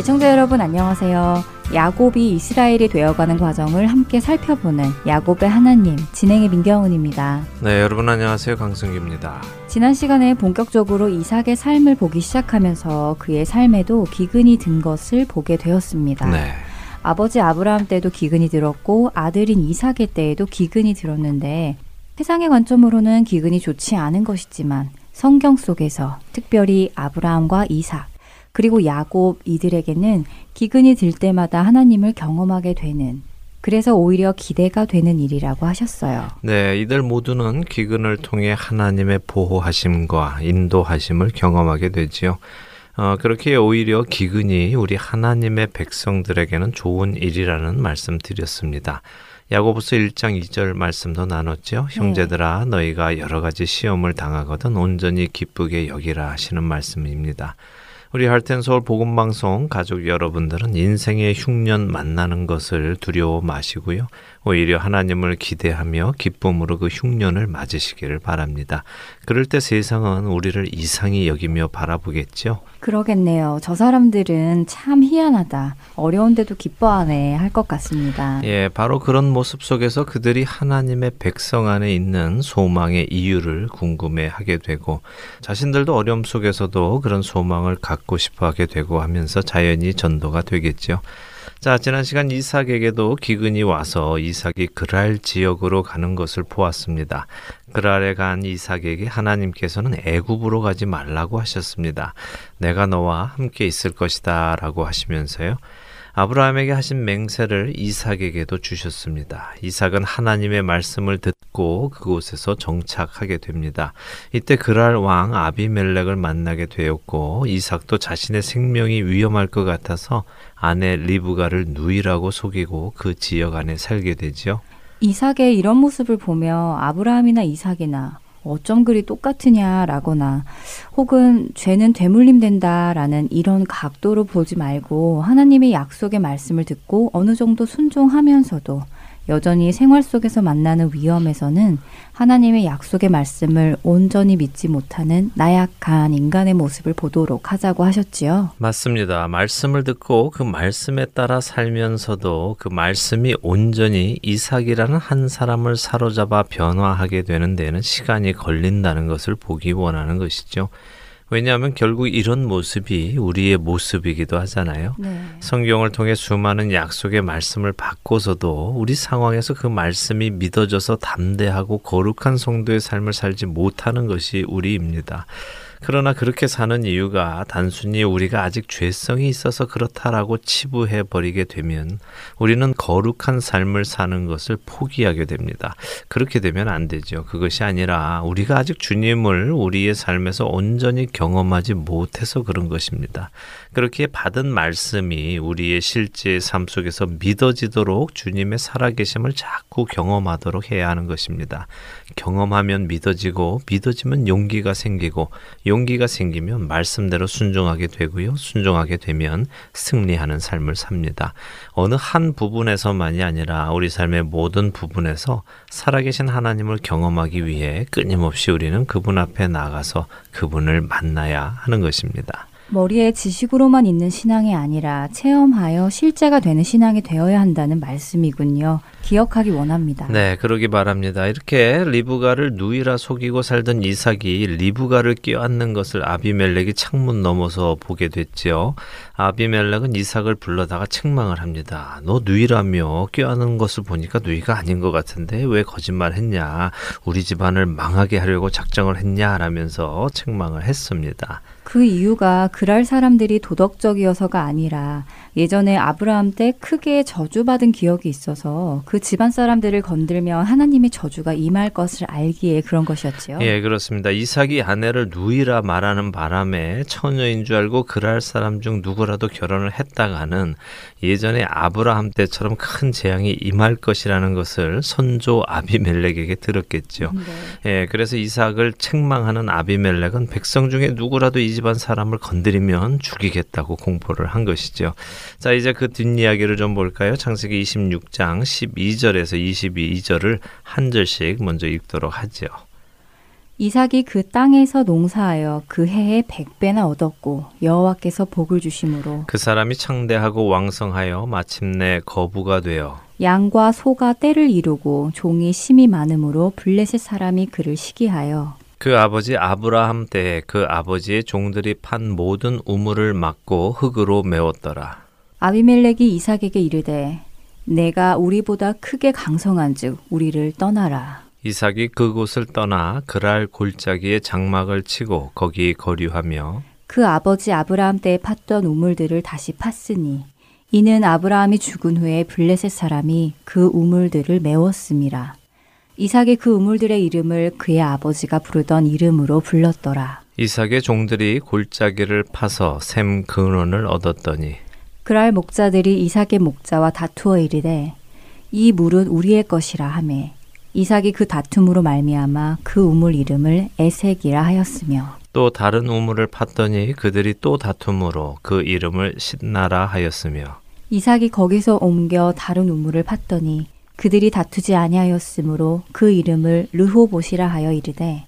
애청자 여러분 안녕하세요. 야곱이 이스라엘이 되어가는 과정을 함께 살펴보는 야곱의 하나님 진행의 민경훈입니다. 네, 여러분 안녕하세요. 강승규입니다. 지난 시간에 본격적으로 이삭의 삶을 보기 시작하면서 그의 삶에도 기근이 든 것을 보게 되었습니다. 네. 아버지 아브라함 때도 기근이 들었고 아들인 이삭의 때에도 기근이 들었는데 세상의 관점으로는 기근이 좋지 않은 것이지만 성경 속에서 특별히 아브라함과 이삭 그리고 야곱 이들에게는 기근이 들 때마다 하나님을 경험하게 되는 그래서 오히려 기대가 되는 일이라고 하셨어요. 네, 이들 모두는 기근을 통해 하나님의 보호하심과 인도하심을 경험하게 되지요. 어, 그렇게 오히려 기근이 우리 하나님의 백성들에게는 좋은 일이라는 말씀 드렸습니다. 야고보서 1장 2절 말씀도 나눴죠. 네. 형제들아 너희가 여러 가지 시험을 당하거든 온전히 기쁘게 여기라 하시는 말씀입니다. 우리 할텐 서울 복음 방송 가족 여러분들은 인생의 흉년 만나는 것을 두려워 마시고요. 오히려 하나님을 기대하며 기쁨으로 그 흉년을 맞으시기를 바랍니다. 그럴 때 세상은 우리를 이상히 여기며 바라보겠죠. 그러겠네요. 저 사람들은 참 희한하다. 어려운데도 기뻐하네 할 것 같습니다. 예, 바로 그런 모습 속에서 그들이 하나님의 백성 안에 있는 소망의 이유를 궁금해 하게 되고 자신들도 어려움 속에서도 그런 소망을 갖고 싶어 하게 되고 하면서 자연히 전도가 되겠죠. 자, 지난 시간 이삭에게도 기근이 와서 이삭이 그랄 지역으로 가는 것을 보았습니다. 그랄에 간 이삭에게 하나님께서는 애굽으로 가지 말라고 하셨습니다. 내가 너와 함께 있을 것이다라고 하시면서요. 아브라함에게 하신 맹세를 이삭에게도 주셨습니다. 이삭은 하나님의 말씀을 듣고 그곳에서 정착하게 됩니다. 이때 그랄 왕 아비멜렉을 만나게 되었고 이삭도 자신의 생명이 위험할 것 같아서 아내 리브가를 누이라고 속이고 그 지역 안에 살게 되지요. 이삭의 이런 모습을 보며 아브라함이나 이삭이나 어쩜 그리 똑같으냐라거나 혹은 죄는 되물림 된다라는 이런 각도로 보지 말고 하나님의 약속의 말씀을 듣고 어느 정도 순종하면서도 여전히 생활 속에서 만나는 위험에서는 하나님의 약속의 말씀을 온전히 믿지 못하는 나약한 인간의 모습을 보도록 하자고 하셨지요. 맞습니다. 말씀을 듣고 그 말씀에 따라 살면서도 그 말씀이 온전히 이삭이라는 한 사람을 사로잡아 변화하게 되는 데는 시간이 걸린다는 것을 보기 원하는 것이죠. 왜냐하면 결국 이런 모습이 우리의 모습이기도 하잖아요. 네. 성경을 통해 수많은 약속의 말씀을 받고서도 우리 상황에서 그 말씀이 믿어져서 담대하고 거룩한 성도의 삶을 살지 못하는 것이 우리입니다. 그러나 그렇게 사는 이유가 단순히 우리가 아직 죄성이 있어서 그렇다라고 치부해 버리게 되면 우리는 거룩한 삶을 사는 것을 포기하게 됩니다. 그렇게 되면 안 되죠. 그것이 아니라 우리가 아직 주님을 우리의 삶에서 온전히 경험하지 못해서 그런 것입니다. 그렇게 받은 말씀이 우리의 실제 삶 속에서 믿어지도록 주님의 살아계심을 자꾸 경험하도록 해야 하는 것입니다. 경험하면 믿어지고 믿어지면 용기가 생기고 용기가 생기면 말씀대로 순종하게 되고요. 순종하게 되면 승리하는 삶을 삽니다. 어느 한 부분에서만이 아니라 우리 삶의 모든 부분에서 살아계신 하나님을 경험하기 위해 끊임없이 우리는 그분 앞에 나가서 그분을 만나야 하는 것입니다. 머리에 지식으로만 있는 신앙이 아니라 체험하여 실제가 되는 신앙이 되어야 한다는 말씀이군요. 기억하기 원합니다. 네, 그러기 바랍니다. 이렇게 리브가를 누이라 속이고 살던 이삭이 리브가를 껴안는 것을 아비멜렉이 창문 넘어서 보게 됐지요. 아비멜렉은 이삭을 불러다가 책망을 합니다. 너 누이라며 껴안는 것을 보니까 누이가 아닌 것 같은데 왜 거짓말했냐? 우리 집안을 망하게 하려고 작정을 했냐? 라면서 책망을 했습니다. 그 이유가 그랄 사람들이 도덕적이어서가 아니라 예전에 아브라함 때 크게 저주받은 기억이 있어서 그 집안 사람들을 건들면 하나님의 저주가 임할 것을 알기에 그런 것이었지요. 예, 그렇습니다. 이삭이 아내를 누이라 말하는 바람에 처녀인 줄 알고 그랄 사람 중 누구라도 결혼을 했다가는 예전에 아브라함 때처럼 큰 재앙이 임할 것이라는 것을 선조 아비멜렉에게 들었겠죠. 네. 예, 그래서 이삭을 책망하는 아비멜렉은 백성 중에 누구라도 이 집안 사람을 건드리면 죽이겠다고 공포를 한 것이죠. 자, 이제 그 뒷이야기를 좀 볼까요? 창세기 26장 12절에서 22절을 한 절씩 먼저 읽도록 하죠. 이삭이 그 땅에서 농사하여 그 해에 백배나 얻었고 여호와께서 복을 주심으로 그 사람이 창대하고 왕성하여 마침내 거부가 되어 양과 소가 때를 이루고 종이 심이 많으므로 블레셋 사람이 그를 시기하여 그 아버지 아브라함 때에 그 아버지의 종들이 판 모든 우물을 막고 흙으로 메웠더라. 아비멜렉이 이삭에게 이르되 내가 우리보다 크게 강성한즉 우리를 떠나라. 이삭이 그곳을 떠나 그랄 골짜기에 장막을 치고 거기 거류하며 그 아버지 아브라함 때에 팠던 우물들을 다시 팠으니 이는 아브라함이 죽은 후에 블레셋 사람이 그 우물들을 메웠음이라. 이삭의 그 우물들의 이름을 그의 아버지가 부르던 이름으로 불렀더라. 이삭의 종들이 골짜기를 파서 샘 근원을 얻었더니 그랄 목자들이 이삭의 목자와 다투어 이르되 이 물은 우리의 것이라 하매 이삭이 그 다툼으로 말미암아 그 우물 이름을 에색이라 하였으며. 또 다른 우물을 팠더니 그들이 또 다툼으로 그 이름을 신나라 하였으며. 이삭이 거기서 옮겨 다른 우물을 팠더니 그들이 다투지 아니하였으므로 그 이름을 르호봇이라 하여 이르되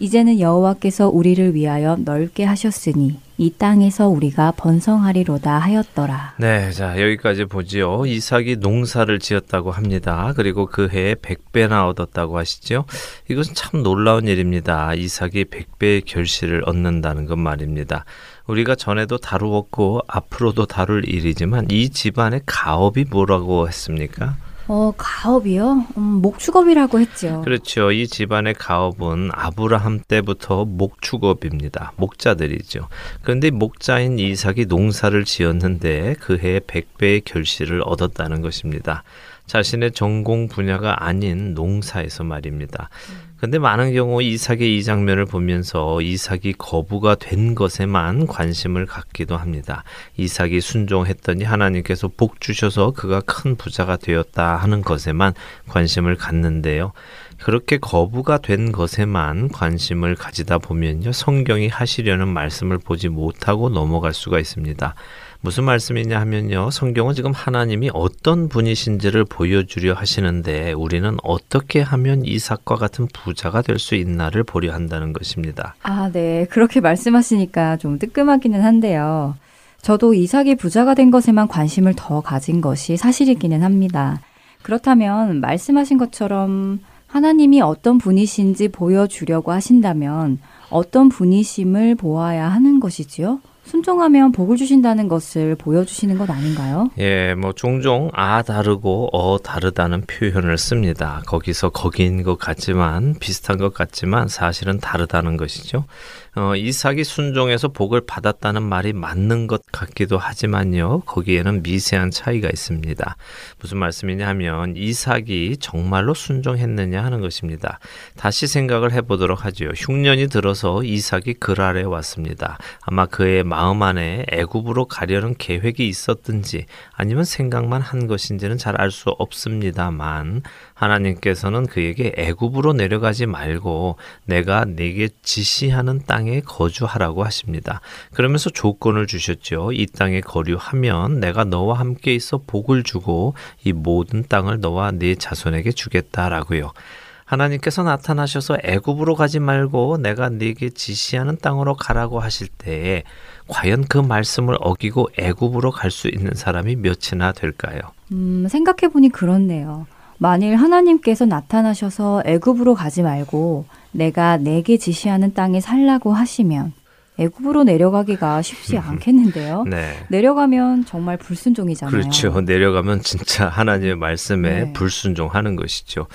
이제는 여호와께서 우리를 위하여 넓게 하셨으니 이 땅에서 우리가 번성하리로다 하였더라. 네, 자 여기까지 보지요. 이삭이 농사를 지었다고 합니다. 그리고 그 해에 백배나 얻었다고 하시죠. 이것은 참 놀라운 일입니다. 이삭이 백배의 결실을 얻는다는 것 말입니다. 우리가 전에도 다루었고 앞으로도 다룰 일이지만 이 집안의 가업이 뭐라고 했습니까? 어, 가업이요? 음, 목축업이라고 했죠. 그렇죠. 이 집안의 가업은 아브라함 때부터 목축업입니다. 목자들이죠. 그런데 목자인 이삭이 농사를 지었는데 그 해에 100배의 결실을 얻었다는 것입니다. 자신의 전공 분야가 아닌 농사에서 말입니다. 음. 근데 많은 경우 이삭의 이 장면을 보면서 이삭이 거부가 된 것에만 관심을 갖기도 합니다. 이삭이 순종했더니 하나님께서 복 주셔서 그가 큰 부자가 되었다 하는 것에만 관심을 갖는데요. 그렇게 거부가 된 것에만 관심을 가지다 보면요. 성경이 하시려는 말씀을 보지 못하고 넘어갈 수가 있습니다. 무슨 말씀이냐 하면요. 성경은 지금 하나님이 어떤 분이신지를 보여주려 하시는데 우리는 어떻게 하면 이삭과 같은 부자가 될 수 있나를 보려 한다는 것입니다. 아, 네. 그렇게 말씀하시니까 좀 뜨끔하기는 한데요. 저도 이삭이 부자가 된 것에만 관심을 더 가진 것이 사실이기는 합니다. 그렇다면 말씀하신 것처럼 하나님이 어떤 분이신지 보여주려고 하신다면 어떤 분이심을 보아야 하는 것이지요? 순종하면 복을 주신다는 것을 보여주시는 것 아닌가요? 예, 뭐 종종 아 다르고 어 다르다는 표현을 씁니다. 거기서 거기인 것 같지만 비슷한 것 같지만 사실은 다르다는 것이죠. 어, 이삭이 순종해서 복을 받았다는 말이 맞는 것 같기도 하지만요. 거기에는 미세한 차이가 있습니다. 무슨 말씀이냐 하면 이삭이 정말로 순종했느냐 하는 것입니다. 다시 생각을 해보도록 하죠. 흉년이 들어서 이삭이 그랄에 왔습니다. 아마 그의 마음 안에 애굽으로 가려는 계획이 있었든지 아니면 생각만 한 것인지는 잘 알 수 없습니다만 하나님께서는 그에게 애굽으로 내려가지 말고 내가 네게 지시하는 땅에 거주하라고 하십니다. 그러면서 조건을 주셨죠. 이 땅에 거류하면 내가 너와 함께 있어 복을 주고 이 모든 땅을 너와 네 자손에게 주겠다라고요. 하나님께서 나타나셔서 애굽으로 가지 말고 내가 네게 지시하는 땅으로 가라고 하실 때에 과연 그 말씀을 어기고 애굽으로 갈 수 있는 사람이 몇이나 될까요? 음, 생각해 보니 그렇네요. 만일 하나님께서 나타나셔서 애굽으로 가지 말고 내가 내게 지시하는 땅에 살라고 하시면 애굽으로 내려가기가 쉽지 않겠는데요. 네. 내려가면 정말 불순종이잖아요. 그렇죠. 내려가면 진짜 하나님의 말씀에 네. 불순종하는 것이죠.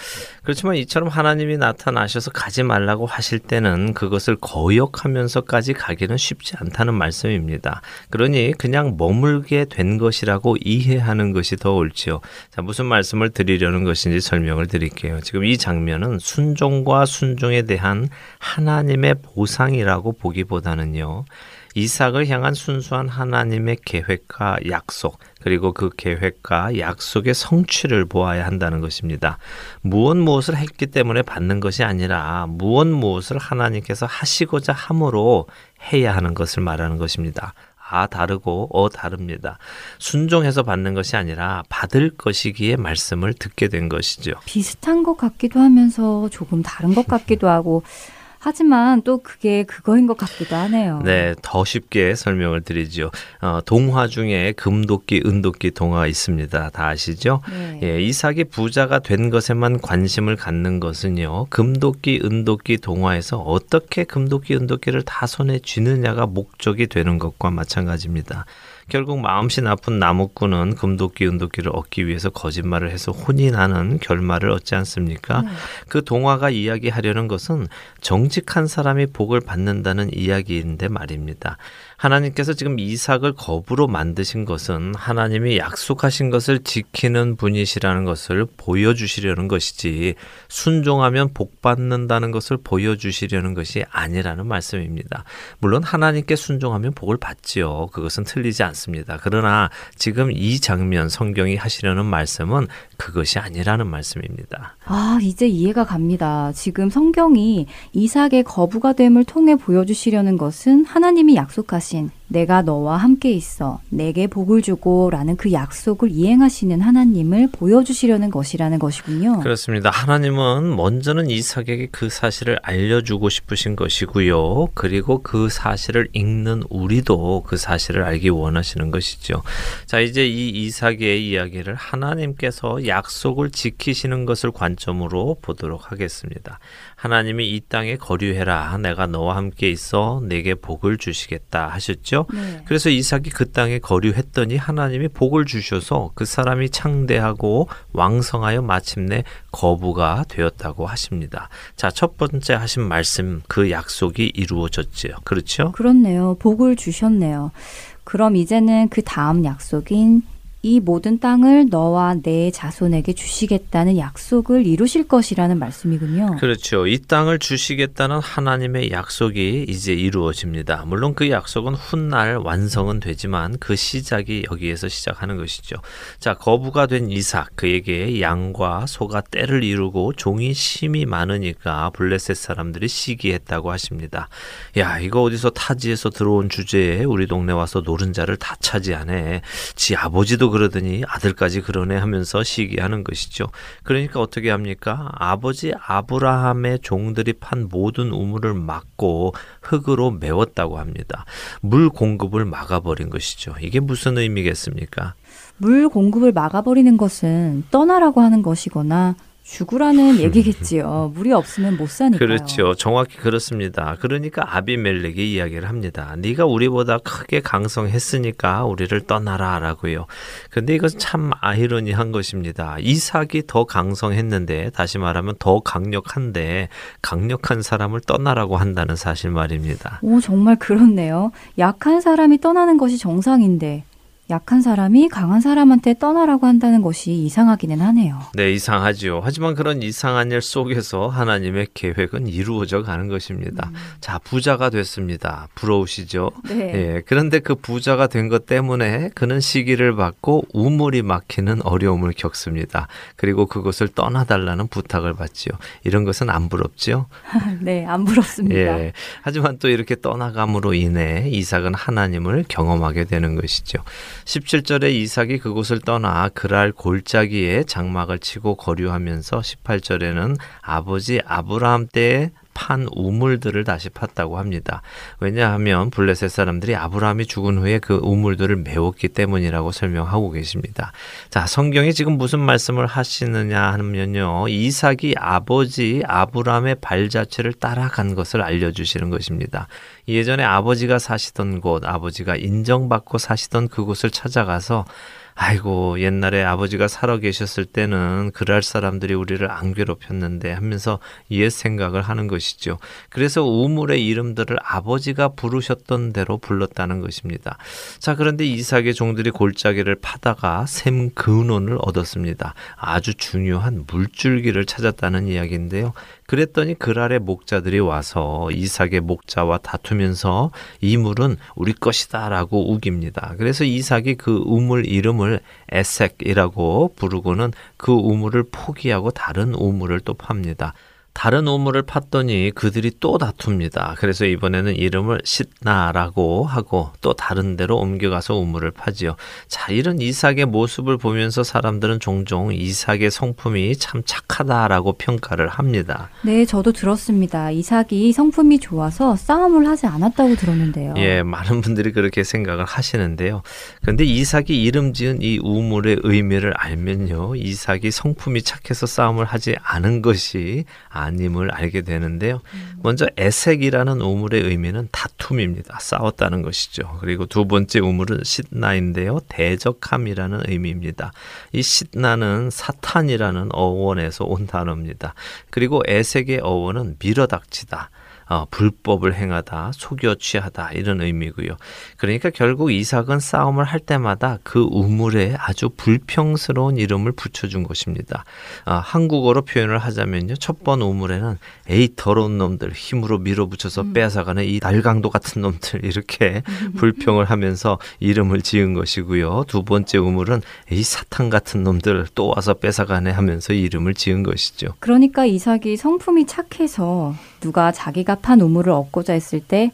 그렇지만 이처럼 하나님이 나타나셔서 가지 말라고 하실 때는 그것을 거역하면서까지 가기는 쉽지 않다는 말씀입니다. 그러니 그냥 머물게 된 것이라고 이해하는 것이 더 옳지요. 자, 무슨 말씀을 드리려는 것인지 설명을 드릴게요. 지금 이 장면은 순종과 순종에 대한 하나님의 보상이라고 보기보다는 있거든요. 이삭을 향한 순수한 하나님의 계획과 약속, 그리고 그 계획과 약속의 성취를 보아야 한다는 것입니다. 무엇 무엇을 했기 때문에 받는 것이 아니라 무엇 무엇을 하나님께서 하시고자 함으로 해야 하는 것을 말하는 것입니다. 아 다르고 어 다릅니다. 순종해서 받는 것이 아니라 받을 것이기에 말씀을 듣게 된 것이죠. 비슷한 것 같기도 하면서 조금 다른 것 같기도 하고 하지만 또 그게 그거인 것 같기도 하네요. 네, 더 쉽게 설명을 드리죠. 어, 동화 중에 금도끼, 은도끼 동화가 있습니다. 다 아시죠? 네. 예, 이삭이 부자가 된 것에만 관심을 갖는 것은요. 금도끼, 은도끼 동화에서 어떻게 금도끼, 은도끼를 다 손에 쥐느냐가 목적이 되는 것과 마찬가지입니다. 결국 마음씨 나쁜 나무꾼은 금도끼 은도끼를 얻기 위해서 거짓말을 해서 혼이 나는 결말을 얻지 않습니까? 네. 그 동화가 이야기하려는 것은 정직한 사람이 복을 받는다는 이야기인데 말입니다. 하나님께서 지금 이삭을 거부로 만드신 것은 하나님이 약속하신 것을 지키는 분이시라는 것을 보여주시려는 것이지 순종하면 복 받는다는 것을 보여주시려는 것이 아니라는 말씀입니다. 물론 하나님께 순종하면 복을 받지요. 그것은 틀리지 않습니다. 그러나 지금 이 장면 성경이 하시려는 말씀은 그것이 아니라는 말씀입니다. 아, 이제 이해가 갑니다. 지금 성경이 이삭의 거부가 됨을 통해 보여주시려는 것은 하나님이 약속하신 Christian 내가 너와 함께 있어 내게 복을 주고 라는 그 약속을 이행하시는 하나님을 보여주시려는 것이라는 것이군요. 그렇습니다. 하나님은 먼저는 이삭에게 그 사실을 알려주고 싶으신 것이고요. 그리고 그 사실을 읽는 우리도 그 사실을 알기 원하시는 것이죠. 자, 이제 이 이삭의 이야기를 하나님께서 약속을 지키시는 것을 관점으로 보도록 하겠습니다. 하나님이 이 땅에 거류해라. 내가 너와 함께 있어 내게 복을 주시겠다 하셨죠. 네. 그래서 이삭이 그 땅에 거류했더니 하나님이 복을 주셔서 그 사람이 창대하고 왕성하여 마침내 거부가 되었다고 하십니다. 자, 첫 번째 하신 말씀 그 약속이 이루어졌지요. 그렇죠? 그렇네요. 복을 주셨네요. 그럼 이제는 그 다음 약속인 이 모든 땅을 너와 내 자손에게 주시겠다는 약속을 이루실 것이라는 말씀이군요. 그렇죠. 이 땅을 주시겠다는 하나님의 약속이 이제 이루어집니다. 물론 그 약속은 훗날 완성은 되지만 그 시작이 여기에서 시작하는 것이죠. 자, 거부가 된 이삭 그에게 양과 소가 때를 이루고 종이 심이 많으니까 블레셋 사람들이 시기했다고 하십니다. 야, 이거 어디서 타지에서 들어온 주제에 우리 동네 와서 노른자를 다 차지하네. 지 아버지도 그러더니 아들까지 그러네 하면서 시기하는 것이죠. 그러니까 어떻게 합니까? 아버지 아브라함의 종들이 판 모든 우물을 막고 흙으로 메웠다고 합니다. 물 공급을 막아버린 것이죠. 이게 무슨 의미겠습니까? 물 공급을 막아버리는 것은 떠나라고 하는 것이거나 죽으라는 얘기겠지요. 물이 없으면 못 사니까요. 그렇죠. 정확히 그렇습니다. 그러니까 아비멜렉이 이야기를 합니다. 네가 우리보다 크게 강성했으니까 우리를 떠나라라고요. 근데 이것은 참 아이러니한 것입니다. 이삭이 더 강성했는데 다시 말하면 더 강력한데 강력한 사람을 떠나라고 한다는 사실 말입니다. 오 정말 그렇네요. 약한 사람이 떠나는 것이 정상인데 약한 사람이 강한 사람한테 떠나라고 한다는 것이 이상하기는 하네요. 네, 이상하지요. 하지만 그런 이상한 일 속에서 하나님의 계획은 이루어져 가는 것입니다. 음. 자, 부자가 됐습니다. 부러우시죠? 네. 예, 그런데 그 부자가 된 것 때문에 그는 시기를 받고 우물이 막히는 어려움을 겪습니다. 그리고 그것을 떠나달라는 부탁을 받지요. 이런 것은 안 부럽지요? 네, 안 부럽습니다. 예, 하지만 또 이렇게 떠나감으로 인해 이삭은 하나님을 경험하게 되는 것이죠. 17절에 이삭이 그곳을 떠나 그랄 골짜기에 장막을 치고 거류하면서 18절에는 아버지 아브라함 때에 판 우물들을 다시 팠다고 합니다. 왜냐하면 블레셋 사람들이 아브라함이 죽은 후에 그 우물들을 메웠기 때문이라고 설명하고 계십니다. 자, 성경이 지금 무슨 말씀을 하시느냐 하면요. 이삭이 아버지 아브라함의 발자취를 따라간 것을 알려주시는 것입니다. 예전에 아버지가 사시던 곳, 아버지가 인정받고 사시던 그곳을 찾아가서 아이고 옛날에 아버지가 살아 계셨을 때는 그럴 사람들이 우리를 안 괴롭혔는데 하면서 옛 생각을 하는 것이죠. 그래서 우물의 이름들을 아버지가 부르셨던 대로 불렀다는 것입니다. 자 그런데 이삭의 종들이 골짜기를 파다가 샘 근원을 얻었습니다. 아주 중요한 물줄기를 찾았다는 이야기인데요. 그랬더니 그랄의 목자들이 와서 이삭의 목자와 다투면서 이 물은 우리 것이다라고 우깁니다. 그래서 이삭이 그 우물 이름을 에색이라고 부르고는 그 우물을 포기하고 다른 우물을 또 팝니다. 다른 우물을 팠더니 그들이 또 다툽니다. 그래서 이번에는 이름을 시나라고 하고 또 다른 데로 옮겨가서 우물을 파지요. 자, 이런 이삭의 모습을 보면서 사람들은 종종 이삭의 성품이 참 착하다라고 평가를 합니다. 네, 저도 들었습니다. 이삭이 성품이 좋아서 싸움을 하지 않았다고 들었는데요. 예, 많은 분들이 그렇게 생각을 하시는데요. 그런데 이삭이 이름 지은 이 우물의 의미를 알면요. 이삭이 성품이 착해서 싸움을 하지 않은 것이 아 님을 알게 되는데요. 먼저 에색이라는 우물의 의미는 다툼입니다. 싸웠다는 것이죠. 그리고 두 번째 우물은 시나인데요. 대적함이라는 의미입니다. 이 시나는 사탄이라는 어원에서 온 단어입니다. 그리고 에색의 어원은 밀어닥치다. 어, 불법을 행하다, 속여 취하다 이런 의미고요. 그러니까 결국 이삭은 싸움을 할 때마다 그 우물에 아주 불평스러운 이름을 붙여준 것입니다. 어, 한국어로 표현을 하자면요, 첫 번 우물에는 에이 더러운 놈들 힘으로 밀어붙여서 음. 빼앗아가는 이 날강도 같은 놈들 이렇게 불평을 하면서 이름을 지은 것이고요. 두 번째 우물은 에이 사탄 같은 놈들 또 와서 뺏어가네 하면서 이름을 지은 것이죠. 그러니까 이삭이 성품이 착해서 누가 자기가 판 우물을 얻고자 했을 때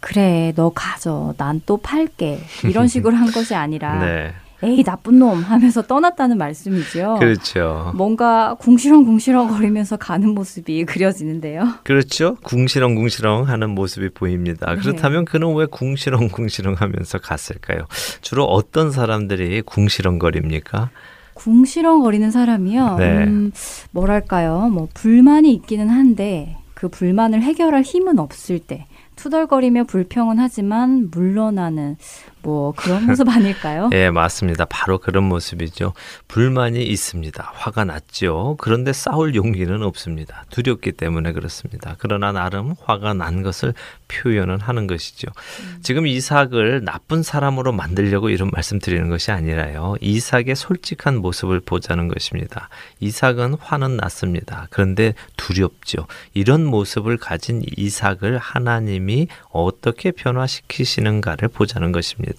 그래 너 가져 난 또 팔게 이런 식으로 한 것이 아니라 네. 에이 나쁜 놈 하면서 떠났다는 말씀이죠. 그렇죠. 뭔가 궁시렁궁시렁 거리면서 가는 모습이 그려지는데요. 그렇죠. 궁시렁궁시렁 하는 모습이 보입니다. 네. 그렇다면 그는 왜 궁시렁궁시렁 하면서 갔을까요? 주로 어떤 사람들이 궁시렁거립니까? 궁시렁거리는 사람이요. 네. 음, 뭐랄까요? 뭐 불만이 있기는 한데 그 불만을 해결할 힘은 없을 때 투덜거리며 불평은 하지만 물러나는 뭐 그런 모습 아닐까요? 예, 맞습니다. 바로 그런 모습이죠. 불만이 있습니다. 화가 났죠. 그런데 싸울 용기는 없습니다. 두렵기 때문에 그렇습니다. 그러나 나름 화가 난 것을 표현은 하는 것이죠. 음. 지금 이삭을 나쁜 사람으로 만들려고 이런 말씀 드리는 것이 아니라요. 이삭의 솔직한 모습을 보자는 것입니다. 이삭은 화는 났습니다. 그런데 두렵죠. 이런 모습을 가진 이삭을 하나님이 어떻게 변화시키시는가를 보자는 것입니다.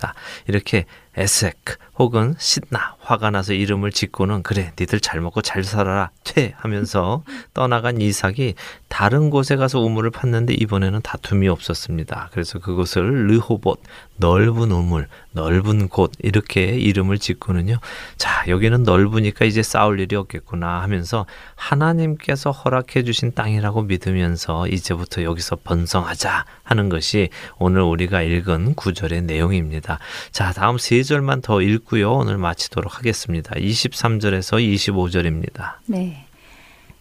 이렇게 에색 혹은 신나 화가 나서 이름을 짓고는 그래 니들 잘 먹고 잘 살아라 퇴 하면서 떠나간 이삭이 다른 곳에 가서 우물을 팠는데 이번에는 다툼이 없었습니다. 그래서 그것을 르호봇 넓은 우물 넓은 곳 이렇게 이름을 짓고는요. 자 여기는 넓으니까 이제 싸울 일이 없겠구나 하면서 하나님께서 허락해 주신 땅이라고 믿으면서 이제부터 여기서 번성하자 하는 것이 오늘 우리가 읽은 구절의 내용입니다. 자 다음 세 4절만 더 읽고요. 오늘 마치도록 하겠습니다. 23절에서 25절입니다. 네.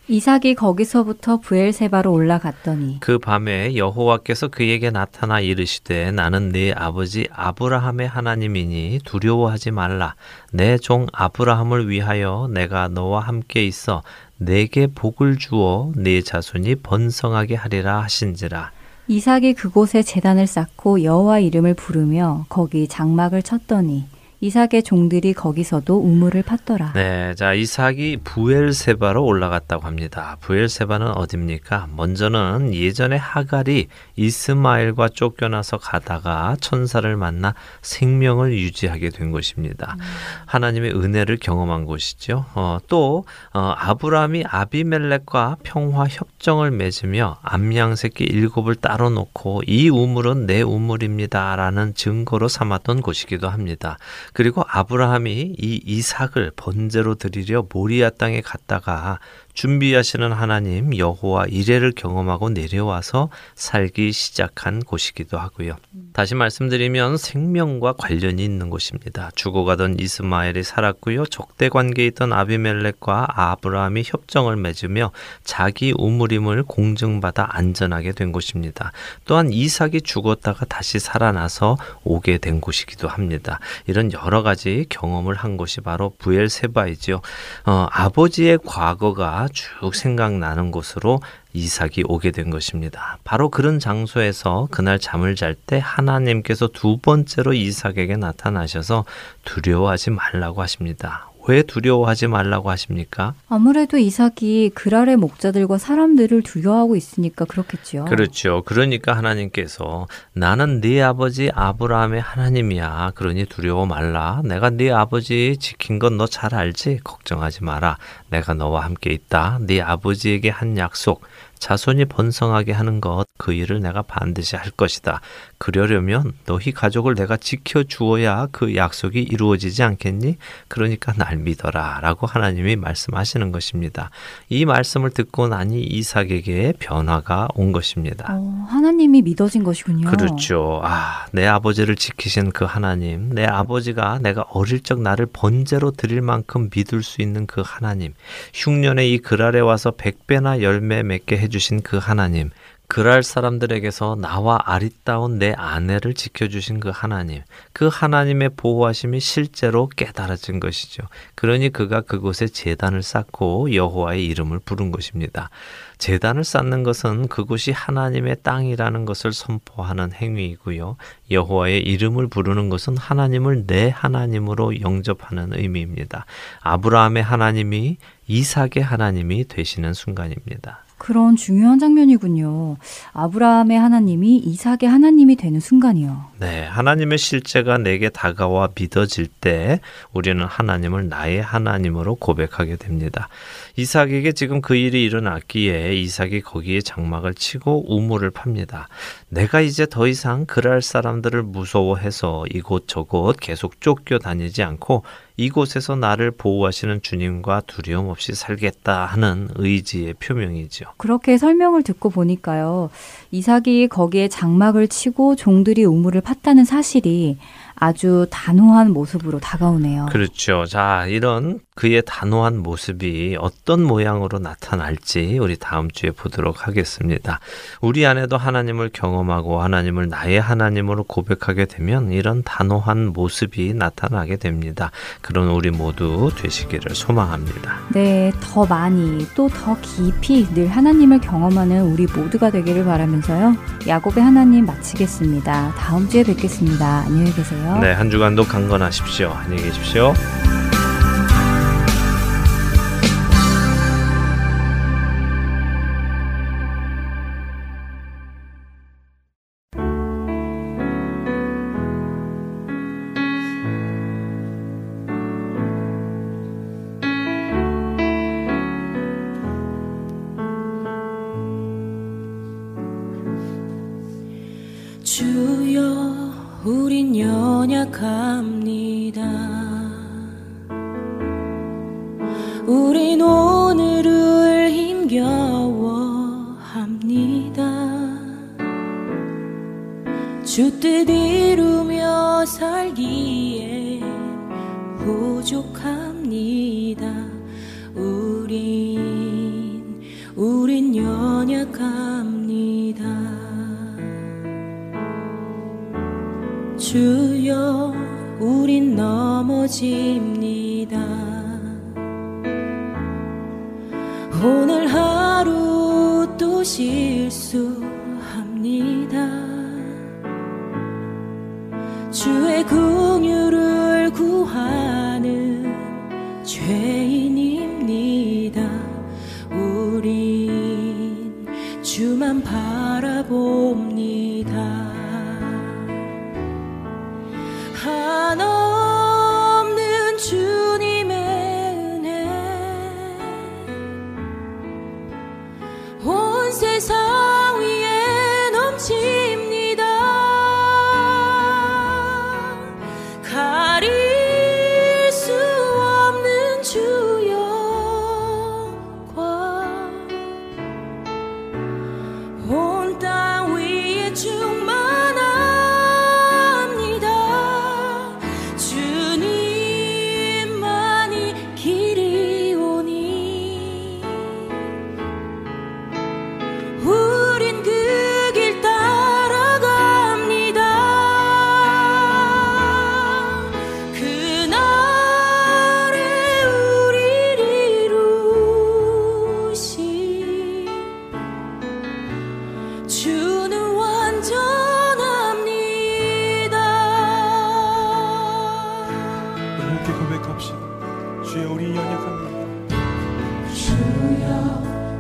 이삭이 거기서부터 부엘세바로 올라갔더니 그 밤에 여호와께서 그에게 나타나 이르시되 나는 네 아버지 아브라함의 하나님이니 두려워하지 말라 내 종 아브라함을 위하여 내가 너와 함께 있어 내게 복을 주어 네 자손이 번성하게 하리라 하신지라 이삭이 그곳에 재단을 쌓고 여호와 이름을 부르며 거기 장막을 쳤더니 이삭의 종들이 거기서도 우물을 팠더라. 네, 자 이삭이 부엘세바로 올라갔다고 합니다. 부엘세바는 어디입니까? 먼저는 예전에 하갈이 이스마엘과 쫓겨나서 가다가 천사를 만나 생명을 유지하게 된 곳입니다. 음. 하나님의 은혜를 경험한 곳이죠. 어, 또 어, 아브라함이 아비멜렉과 평화 협정을 맺으며 암양 새끼 일곱을 따로 놓고 이 우물은 내 우물입니다라는 증거로 삼았던 곳이기도 합니다. 그리고 아브라함이 이 이삭을 번제로 드리려 모리아 땅에 갔다가 준비하시는 하나님 여호와 이레를 경험하고 내려와서 살기 시작한 곳이기도 하고요. 다시 말씀드리면 생명과 관련이 있는 곳입니다. 죽어가던 이스마엘이 살았고요. 적대 관계에 있던 아비멜렉과 아브라함이 협정을 맺으며 자기 우물임을 공증받아 안전하게 된 곳입니다. 또한 이삭이 죽었다가 다시 살아나서 오게 된 곳이기도 합니다. 이런 여러 가지 경험을 한 곳이 바로 부엘세바이죠. 어, 아버지의 과거가 쭉 생각나는 곳으로 이삭이 오게 된 것입니다. 바로 그런 장소에서 그날 잠을 잘 때 하나님께서 두 번째로 이삭에게 나타나셔서 두려워하지 말라고 하십니다. 왜 두려워하지 말라고 하십니까? 아무래도 이삭이 그랄의 목자들과 사람들을 두려워하고 있으니까 그렇겠지요. 그렇죠. 그러니까 하나님께서 나는 네 아버지 아브라함의 하나님이야. 그러니 두려워 말라. 내가 네 아버지 지킨 건 너 잘 알지? 걱정하지 마라. 내가 너와 함께 있다. 네 아버지에게 한 약속 자손이 번성하게 하는 것, 그 일을 내가 반드시 할 것이다. 그러려면 너희 가족을 내가 지켜 주어야 그 약속이 이루어지지 않겠니? 그러니까 날 믿어라. 라고 하나님이 말씀하시는 것입니다. 이 말씀을 듣고 나니 이삭에게 변화가 온 것입니다. 어, 하나님이 믿어진 것이군요. 그렇죠. 아, 내 아버지를 지키신 그 하나님, 내 아버지가 내가 어릴 적 나를 번제로 드릴 만큼 믿을 수 있는 그 하나님, 흉년에 이 그랄에 와서 백배나 열매 맺게 해해 주신 그 하나님, 그랄 사람들에게서 나와 아리따운 내 아내를 지켜주신 그 하나님, 그 하나님의 보호하심이 실제로 깨달아진 것이죠. 그러니 그가 그곳에 재단을 쌓고 여호와의 이름을 부른 것입니다. 재단을 쌓는 것은 그곳이 하나님의 땅이라는 것을 선포하는 행위이고요. 여호와의 이름을 부르는 것은 하나님을 내 하나님으로 영접하는 의미입니다. 아브라함의 하나님이 이삭의 하나님이 되시는 순간입니다. 그런 중요한 장면이군요. 아브라함의 하나님이 이삭의 하나님이 되는 순간이요. 네, 하나님의 실제가 내게 다가와 믿어질 때 우리는 하나님을 나의 하나님으로 고백하게 됩니다. 이삭에게 지금 그 일이 일어났기에 이삭이 거기에 장막을 치고 우물을 팝니다. 내가 이제 더 이상 그랄 사람들을 무서워해서 이곳저곳 계속 쫓겨 다니지 않고 이곳에서 나를 보호하시는 주님과 두려움 없이 살겠다 하는 의지의 표명이죠. 그렇게 설명을 듣고 보니까요. 이삭이 거기에 장막을 치고 종들이 우물을 팠다는 사실이 아주 단호한 모습으로 다가오네요. 그렇죠. 자, 이런 그의 단호한 모습이 어떤 모양으로 나타날지 우리 다음 주에 보도록 하겠습니다. 우리 안에도 하나님을 경험하고 하나님을 나의 하나님으로 고백하게 되면 이런 단호한 모습이 나타나게 됩니다. 그런 우리 모두 되시기를 소망합니다. 네, 더 많이 또 더 깊이 늘 하나님을 경험하는 우리 모두가 되기를 바라면서요. 야곱의 하나님 마치겠습니다. 다음 주에 뵙겠습니다. 안녕히 계세요. 네, 한 주간도 강건하십시오. 안녕히 계십시오.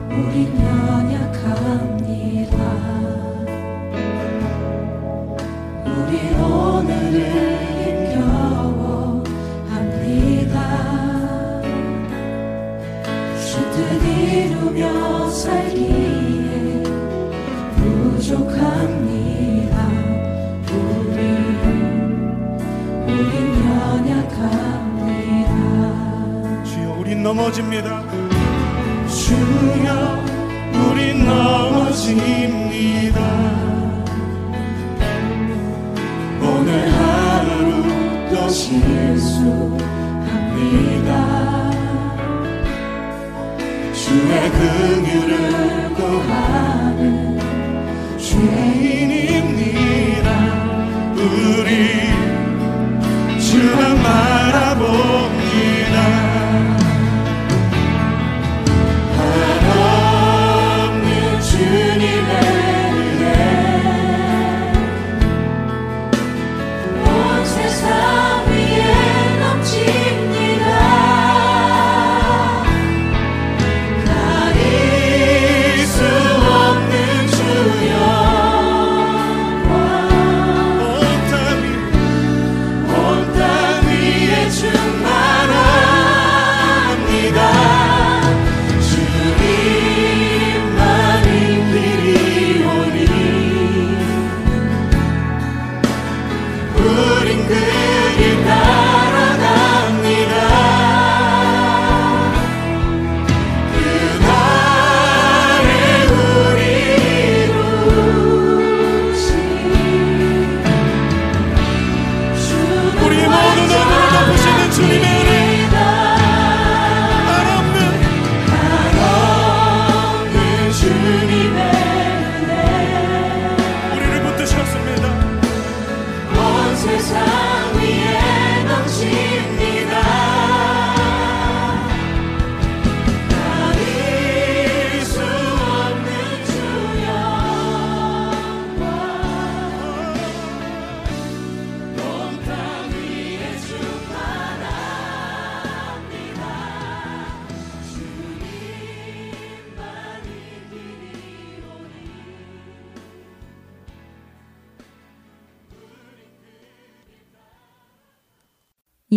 morirá.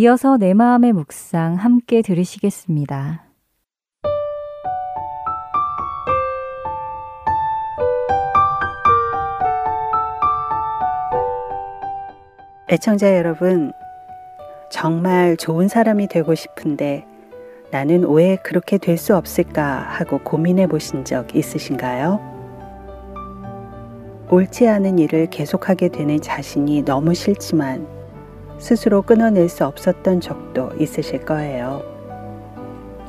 이어서 내 마음의 묵상 함께 들으시겠습니다. 애청자 여러분, 정말 좋은 사람이 되고 싶은데 나는 왜 그렇게 될 수 없을까 하고 고민해 보신 적 있으신가요? 옳지 않은 일을 계속하게 되는 자신이 너무 싫지만 스스로 끊어낼 수 없었던 적도 있으실 거예요.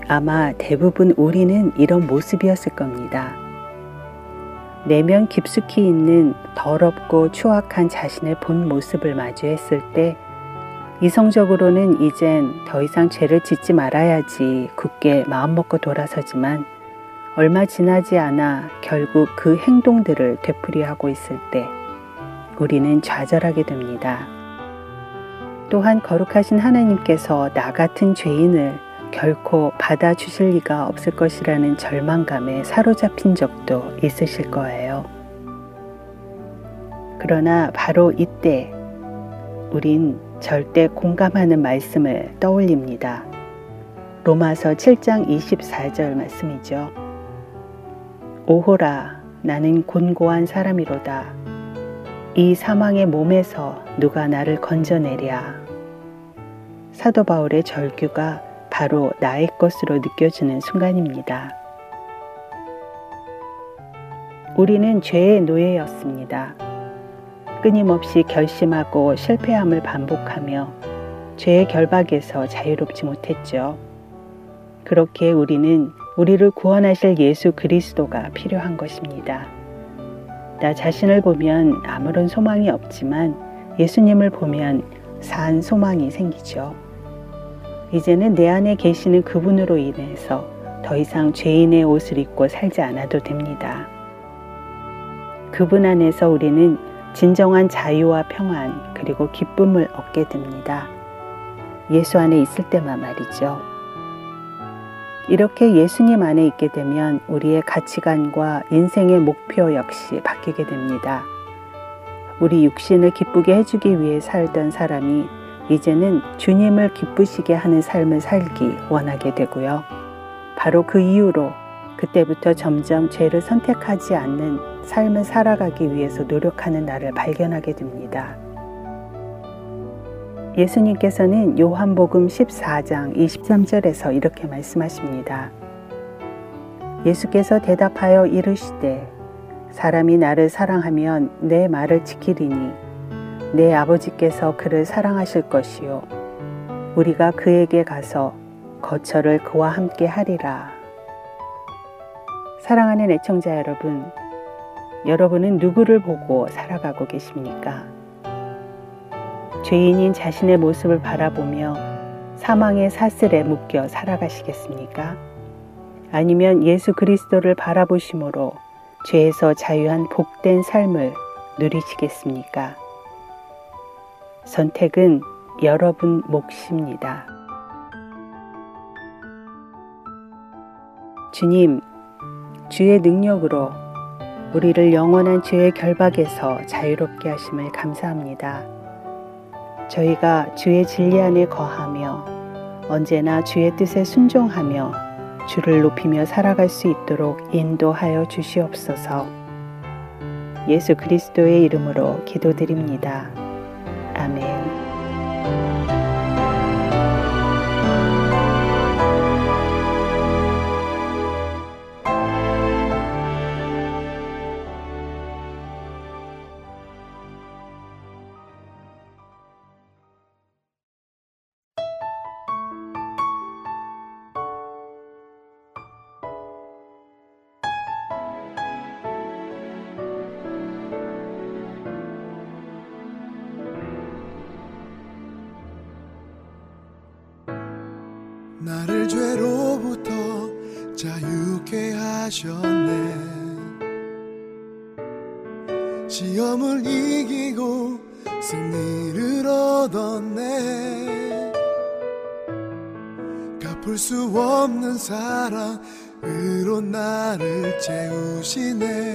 아마 대부분 우리는 이런 모습이었을 겁니다. 내면 깊숙이 있는 더럽고 추악한 자신의 본 모습을 마주했을 때 이성적으로는 이젠 더 이상 죄를 짓지 말아야지 굳게 마음먹고 돌아서지만 얼마 지나지 않아 결국 그 행동들을 되풀이하고 있을 때 우리는 좌절하게 됩니다. 또한 거룩하신 하나님께서 나 같은 죄인을 결코 받아주실 리가 없을 것이라는 절망감에 사로잡힌 적도 있으실 거예요. 그러나 바로 이때 우린 절대 공감하는 말씀을 떠올립니다. 로마서 7장 24절 말씀이죠. 오호라, 나는 곤고한 사람이로다. 이 사망의 몸에서 누가 나를 건져내랴. 사도 바울의 절규가 바로 나의 것으로 느껴지는 순간입니다. 우리는 죄의 노예였습니다. 끊임없이 결심하고 실패함을 반복하며 죄의 결박에서 자유롭지 못했죠. 그렇게 우리는 우리를 구원하실 예수 그리스도가 필요한 것입니다. 나 자신을 보면 아무런 소망이 없지만 예수님을 보면 산 소망이 생기죠. 이제는 내 안에 계시는 그분으로 인해서 더 이상 죄인의 옷을 입고 살지 않아도 됩니다. 그분 안에서 우리는 진정한 자유와 평안 그리고 기쁨을 얻게 됩니다. 예수 안에 있을 때만 말이죠. 이렇게 예수님 안에 있게 되면 우리의 가치관과 인생의 목표 역시 바뀌게 됩니다. 우리 육신을 기쁘게 해주기 위해 살던 사람이 이제는 주님을 기쁘시게 하는 삶을 살기 원하게 되고요. 바로 그 이유로 그때부터 점점 죄를 선택하지 않는 삶을 살아가기 위해서 노력하는 나를 발견하게 됩니다. 예수님께서는 요한복음 14장 23절에서 이렇게 말씀하십니다. 예수께서 대답하여 이르시되 사람이 나를 사랑하면 내 말을 지키리니 내 아버지께서 그를 사랑하실 것이요 우리가 그에게 가서 거처를 그와 함께 하리라. 사랑하는 애청자 여러분, 여러분은 누구를 보고 살아가고 계십니까? 죄인인 자신의 모습을 바라보며 사망의 사슬에 묶여 살아가시겠습니까? 아니면 예수 그리스도를 바라보심으로 죄에서 자유한 복된 삶을 누리시겠습니까? 선택은 여러분 몫입니다. 주님, 주의 능력으로 우리를 영원한 죄의 결박에서 자유롭게 하심을 감사합니다. 저희가 주의 진리 안에 거하며 언제나 주의 뜻에 순종하며 주를 높이며 살아갈 수 있도록 인도하여 주시옵소서. 예수 그리스도의 이름으로 기도드립니다. 아멘. 사랑으로 나를 채우시네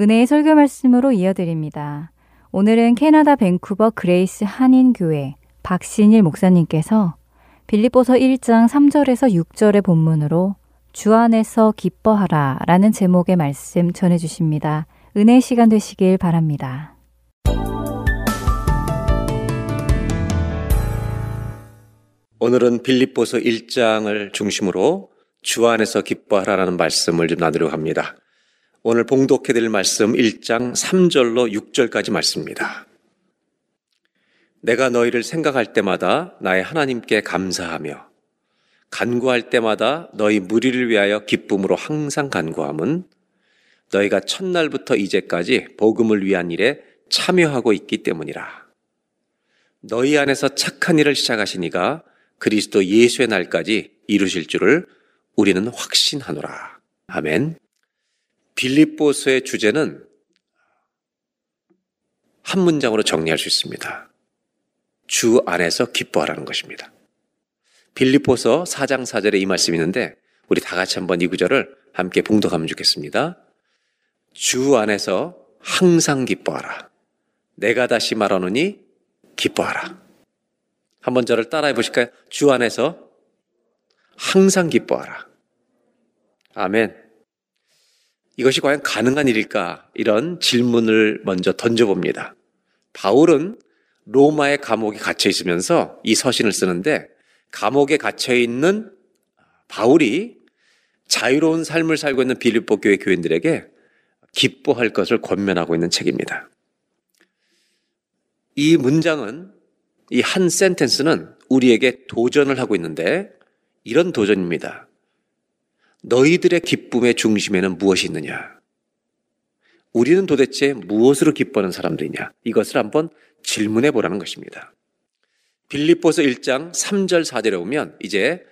은혜의 설교 말씀으로 이어드립니다. 오늘은 캐나다 밴쿠버 그레이스 한인교회 박신일 목사님께서 빌립보서 1장 3절에서 6절의 본문으로 주 안에서 기뻐하라 라는 제목의 말씀 전해주십니다. 은혜 시간 되시길 바랍니다. 오늘은 빌립보서 1장을 중심으로 주 안에서 기뻐하라는 말씀을 좀 나누려고 합니다. 오늘 봉독해 드릴 말씀 1장 3절로 6절까지 말씀입니다. 내가 너희를 생각할 때마다 나의 하나님께 감사하며 간구할 때마다 너희 무리를 위하여 기쁨으로 항상 간구함은 너희가 첫날부터 이제까지 복음을 위한 일에 참여하고 있기 때문이라. 너희 안에서 착한 일을 시작하시니가 그리스도 예수의 날까지 이루실 줄을 우리는 확신하노라. 아멘. 빌립보서의 주제는 한 문장으로 정리할 수 있습니다. 주 안에서 기뻐하라는 것입니다. 빌립보서 4장 4절에 이 말씀이 있는데 우리 다 같이 한번 이 구절을 함께 봉독하면 좋겠습니다. 주 안에서 항상 기뻐하라. 내가 다시 말하노니 기뻐하라. 한번 저를 따라해 보실까요? 주 안에서 항상 기뻐하라. 아멘. 이것이 과연 가능한 일일까? 이런 질문을 먼저 던져봅니다. 바울은 로마의 감옥에 갇혀 있으면서 이 서신을 쓰는데 감옥에 갇혀 있는 바울이 자유로운 삶을 살고 있는 빌립보 교회 교인들에게 기뻐할 것을 권면하고 있는 책입니다. 이 문장은 이 한 센텐스는 우리에게 도전을 하고 있는데 이런 도전입니다. 너희들의 기쁨의 중심에는 무엇이 있느냐? 우리는 도대체 무엇으로 기뻐하는 사람들이냐? 이것을 한번 질문해 보라는 것입니다. 빌립보서 1장 3절 4절에 오면 이제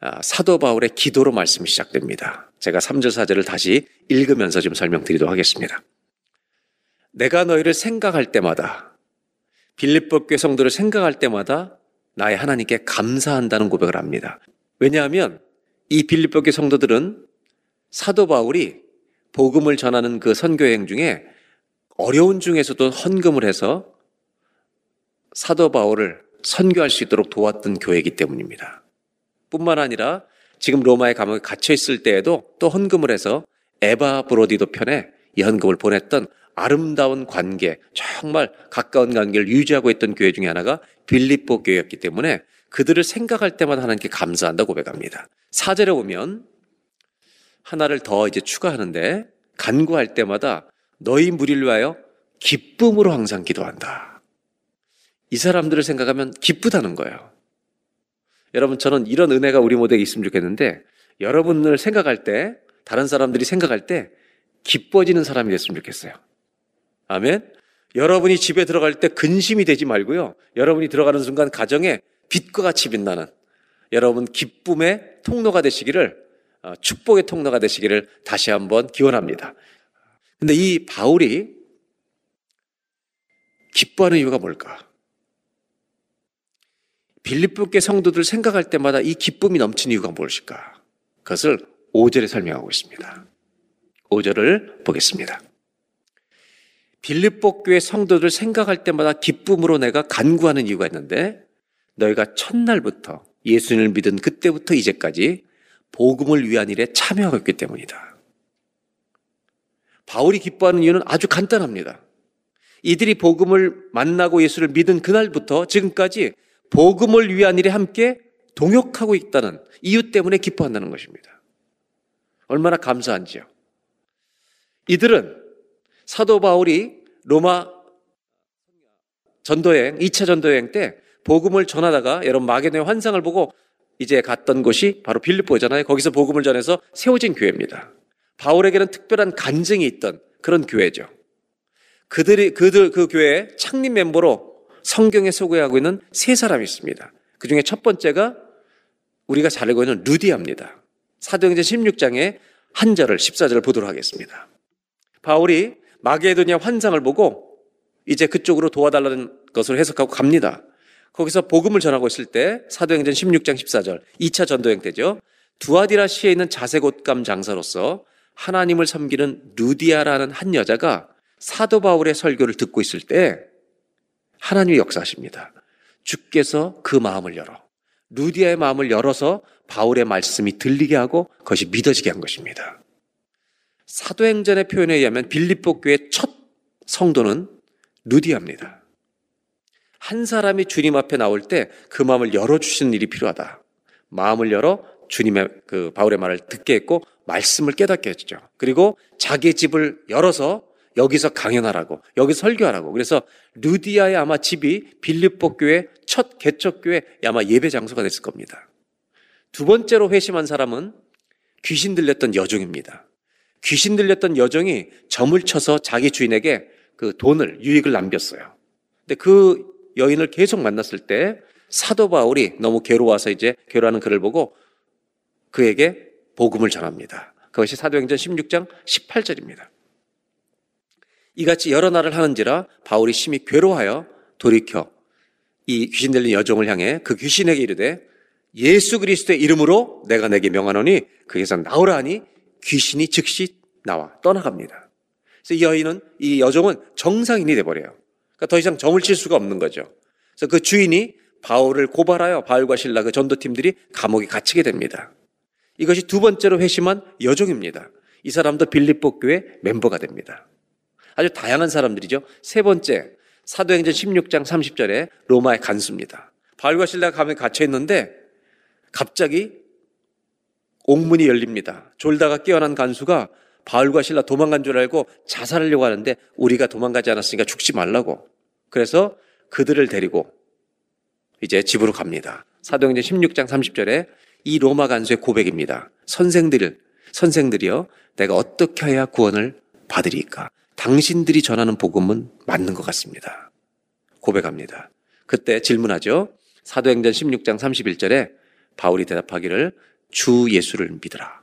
아, 사도 바울의 기도로 말씀이 시작됩니다. 제가 3절 4절을 다시 읽으면서 좀 설명드리도록 하겠습니다. 내가 너희를 생각할 때마다 빌립보 교 성도를 생각할 때마다 나의 하나님께 감사한다는 고백을 합니다. 왜냐하면 이 빌립보 교 성도들은 사도 바울이 복음을 전하는 그 선교행 중에 어려운 중에서도 헌금을 해서 사도 바울을 선교할 수 있도록 도왔던 교회이기 때문입니다. 뿐만 아니라 지금 로마의 감옥에 갇혀 있을 때에도 또 헌금을 해서 에바 브로디도 편에 이 헌금을 보냈던 아름다운 관계, 정말 가까운 관계를 유지하고 있던 교회 중에 하나가 빌립보 교회였기 때문에 그들을 생각할 때마다 하나님께 감사한다 고백합니다. 사절에 보면 하나를 더 이제 추가하는데 간구할 때마다 너희 무리를 위하여 기쁨으로 항상 기도한다. 이 사람들을 생각하면 기쁘다는 거예요. 여러분 저는 이런 은혜가 우리 모두에게 있으면 좋겠는데 여러분을 생각할 때 다른 사람들이 생각할 때 기뻐지는 사람이 됐으면 좋겠어요. 아멘. 여러분이 집에 들어갈 때 근심이 되지 말고요. 여러분이 들어가는 순간 가정에 빛과 같이 빛나는 여러분 기쁨의 통로가 되시기를 어, 축복의 통로가 되시기를 다시 한번 기원합니다. 근데 이 바울이 기뻐하는 이유가 뭘까? 빌립보께 성도들 생각할 때마다 이 기쁨이 넘치는 이유가 무엇일까? 그것을 5절에 설명하고 있습니다. 5절을 보겠습니다. 빌립보 교회 성도들 생각할 때마다 기쁨으로 내가 간구하는 이유가 있는데 너희가 첫날부터 예수님을 믿은 그때부터 이제까지 복음을 위한 일에 참여하고 있기 때문이다. 바울이 기뻐하는 이유는 아주 간단합니다. 이들이 복음을 만나고 예수를 믿은 그날부터 지금까지 복음을 위한 일에 함께 동역하고 있다는 이유 때문에 기뻐한다는 것입니다. 얼마나 감사한지요. 이들은 사도 바울이 로마 전도여행, 2차 전도여행 때 복음을 전하다가 여러분 마게도의 환상을 보고 이제 갔던 곳이 바로 빌립보잖아요. 거기서 복음을 전해서 세워진 교회입니다. 바울에게는 특별한 간증이 있던 그런 교회죠. 그들이 그들 그 교회 창립 멤버로 성경에 소개하고 있는 세 사람이 있습니다. 그 중에 첫 번째가 우리가 잘 알고 있는 루디아입니다. 사도행전 16장의 한 절을 14절을 보도록 하겠습니다. 바울이 마게도니아 환상을 보고 이제 그쪽으로 도와달라는 것을 해석하고 갑니다. 거기서 복음을 전하고 있을 때 사도행전 16장 14절 2차 전도행 때죠. 두아디라 시에 있는 자색옷감 장사로서 하나님을 섬기는 루디아라는 한 여자가 사도 바울의 설교를 듣고 있을 때 하나님이 역사하십니다. 주께서 그 마음을 열어 루디아의 마음을 열어서 바울의 말씀이 들리게 하고 그것이 믿어지게 한 것입니다. 사도행전의 표현에 의하면 빌립보 교의 첫 성도는 루디아입니다. 한 사람이 주님 앞에 나올 때 그 마음을 열어주시는 일이 필요하다. 마음을 열어 주님의 그 바울의 말을 듣게 했고 말씀을 깨닫게 했죠. 그리고 자기 집을 열어서 여기서 강연하라고, 여기서 설교하라고. 그래서 루디아의 아마 집이 빌립보 교회 첫 개척 교회 아마 예배 장소가 됐을 겁니다. 두 번째로 회심한 사람은 귀신 들렸던 여종입니다. 귀신 들렸던 여종이 점을 쳐서 자기 주인에게 그 돈을 유익을 남겼어요. 근데 그 여인을 계속 만났을 때 사도 바울이 너무 괴로워서 이제 괴로워하는 그를 보고 그에게 복음을 전합니다. 그것이 사도행전 16장 18절입니다. 이같이 여러 날을 하는지라 바울이 심히 괴로워하여 돌이켜 이 귀신 들린 여종을 향해 그 귀신에게 이르되 예수 그리스도의 이름으로 내가 내게 명하노니 그에서 나오라 하니 귀신이 즉시 나와 떠나갑니다. 그래서 이 여인은 이 여종은 정상인이 돼 버려요. 그러니까 더 이상 점을 칠 수가 없는 거죠. 그래서 그 주인이 바울을 고발하여 바울과 신라 그 전도팀들이 감옥에 갇히게 됩니다. 이것이 두 번째로 회심한 여종입니다. 이 사람도 빌립보 교회 멤버가 됩니다. 아주 다양한 사람들이죠. 세 번째, 사도행전 16장 30절에 로마의 간수입니다. 바울과 신라가 감옥에 갇혀 있는데 갑자기 옥문이 열립니다. 졸다가 깨어난 간수가 바울과 신라 도망간 줄 알고 자살하려고 하는데 우리가 도망가지 않았으니까 죽지 말라고. 그래서 그들을 데리고 이제 집으로 갑니다. 사도행전 16장 30절에 이 로마 간수의 고백입니다. 선생들, 선생들이여, 내가 어떻게 해야 구원을 받으리까? 당신들이 전하는 복음은 맞는 것 같습니다. 고백합니다. 그때 질문하죠. 사도행전 16장 31절에 바울이 대답하기를 주 예수를 믿으라.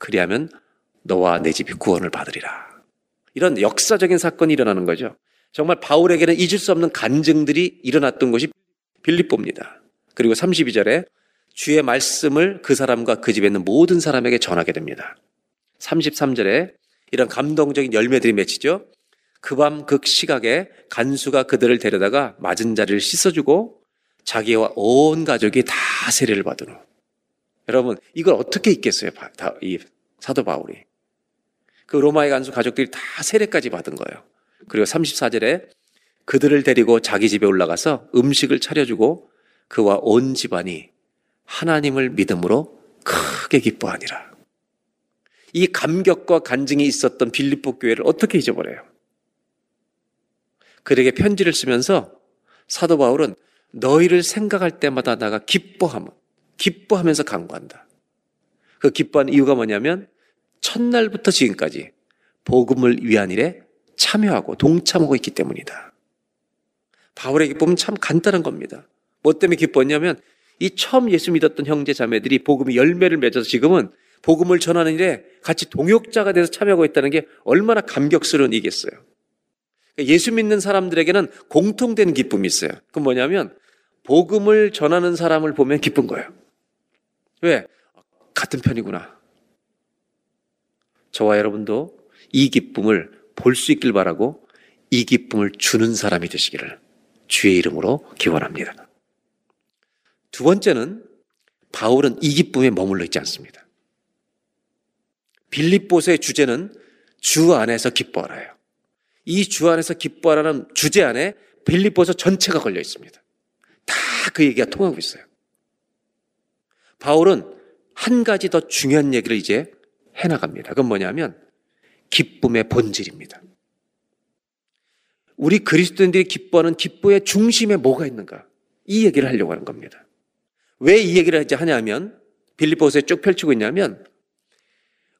그리하면 너와 내 집이 구원을 받으리라. 이런 역사적인 사건이 일어나는 거죠. 정말 바울에게는 잊을 수 없는 간증들이 일어났던 곳이 빌립보입니다. 그리고 32절에 주의 말씀을 그 사람과 그 집에 있는 모든 사람에게 전하게 됩니다. 33절에 이런 감동적인 열매들이 맺히죠. 그밤그 시각에 간수가 그들을 데려다가 맞은 자리를 씻어주고 자기와 온 가족이 다 세례를 받은 후. 여러분, 이걸 어떻게 읽겠어요? 이 사도 바울이. 그 로마의 간수 가족들이 다 세례까지 받은 거예요. 그리고 34절에 그들을 데리고 자기 집에 올라가서 음식을 차려주고 그와 온 집안이 하나님을 믿음으로 크게 기뻐하니라. 이 감격과 간증이 있었던 빌립보 교회를 어떻게 잊어버려요? 그에게 편지를 쓰면서 사도 바울은 너희를 생각할 때마다 나가 기뻐함, 기뻐하면서 강구한다. 그 기뻐하는 이유가 뭐냐면 첫날부터 지금까지 복음을 위한 일에 참여하고 동참하고 있기 때문이다. 바울의 기쁨은 참 간단한 겁니다. 뭐 때문에 기뻤냐면 이 처음 예수 믿었던 형제 자매들이 복음의 열매를 맺어서 지금은 복음을 전하는 일에 같이 동역자가 돼서 참여하고 있다는 게 얼마나 감격스러운 일이겠어요. 예수 믿는 사람들에게는 공통된 기쁨이 있어요. 그건 뭐냐면 복음을 전하는 사람을 보면 기쁜 거예요. 왜? 같은 편이구나. 저와 여러분도 이 기쁨을 볼 수 있길 바라고 이 기쁨을 주는 사람이 되시기를 주의 이름으로 기원합니다. 두 번째는 바울은 이 기쁨에 머물러 있지 않습니다. 빌립보서의 주제는 주 안에서 기뻐하라요. 이 주 안에서 기뻐하라는 주제 안에 빌립보서 전체가 걸려 있습니다. 다 그 얘기가 통하고 있어요. 바울은 한 가지 더 중요한 얘기를 이제 해나갑니다. 그건 뭐냐면 기쁨의 본질입니다. 우리 그리스도인들이 기뻐하는 기쁨의 중심에 뭐가 있는가? 이 얘기를 하려고 하는 겁니다. 왜 이 얘기를 하냐면 빌립보서에 쭉 펼치고 있냐면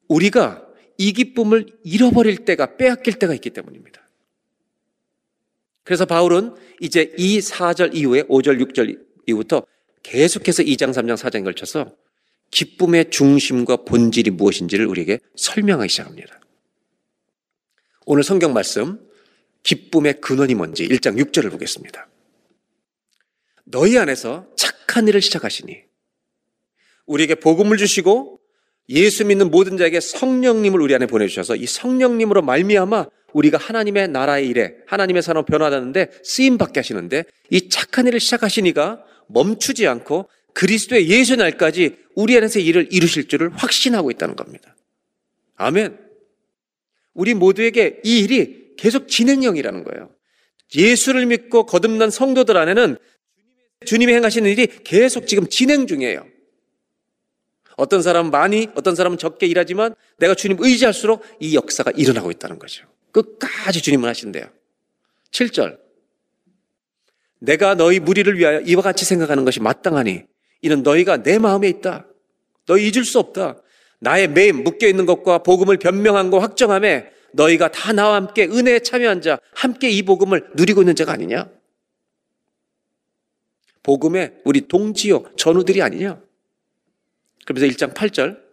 우리가 이 기쁨을 잃어버릴 때가 빼앗길 때가 있기 때문입니다. 그래서 바울은 이제 이 4절 이후에 5절, 6절 이후부터 계속해서 2장, 3장, 4장에 걸쳐서 기쁨의 중심과 본질이 무엇인지를 우리에게 설명하기 시작합니다. 오늘 성경 말씀, 기쁨의 근원이 뭔지 1장 6절을 보겠습니다. 너희 안에서 착한 일을 시작하시니 우리에게 복음을 주시고 예수 믿는 모든 자에게 성령님을 우리 안에 보내주셔서 이 성령님으로 말미암아 우리가 하나님의 나라의 일에 하나님의 사람 변화하는데 쓰임 받게 하시는데 이 착한 일을 시작하시니가 멈추지 않고 그리스도의 예수 날까지 우리 안에서 일을 이루실 줄을 확신하고 있다는 겁니다. 아멘. 우리 모두에게 이 일이 계속 진행형이라는 거예요. 예수를 믿고 거듭난 성도들 안에는 주님이 행하시는 일이 계속 지금 진행 중이에요. 어떤 사람은 많이, 어떤 사람은 적게 일하지만 내가 주님 의지할수록 이 역사가 일어나고 있다는 거죠. 끝까지 주님은 하신대요. 7절. 내가 너희 무리를 위하여 이와 같이 생각하는 것이 마땅하니 이는 너희가 내 마음에 있다. 너희 잊을 수 없다. 나의 매임 묶여 있는 것과 복음을 변명한 거 확정함에 너희가 다 나와 함께 은혜에 참여한 자, 함께 이 복음을 누리고 있는 자가 아니냐? 복음의 우리 동지요, 전우들이 아니냐? 그러면서 1장 8절.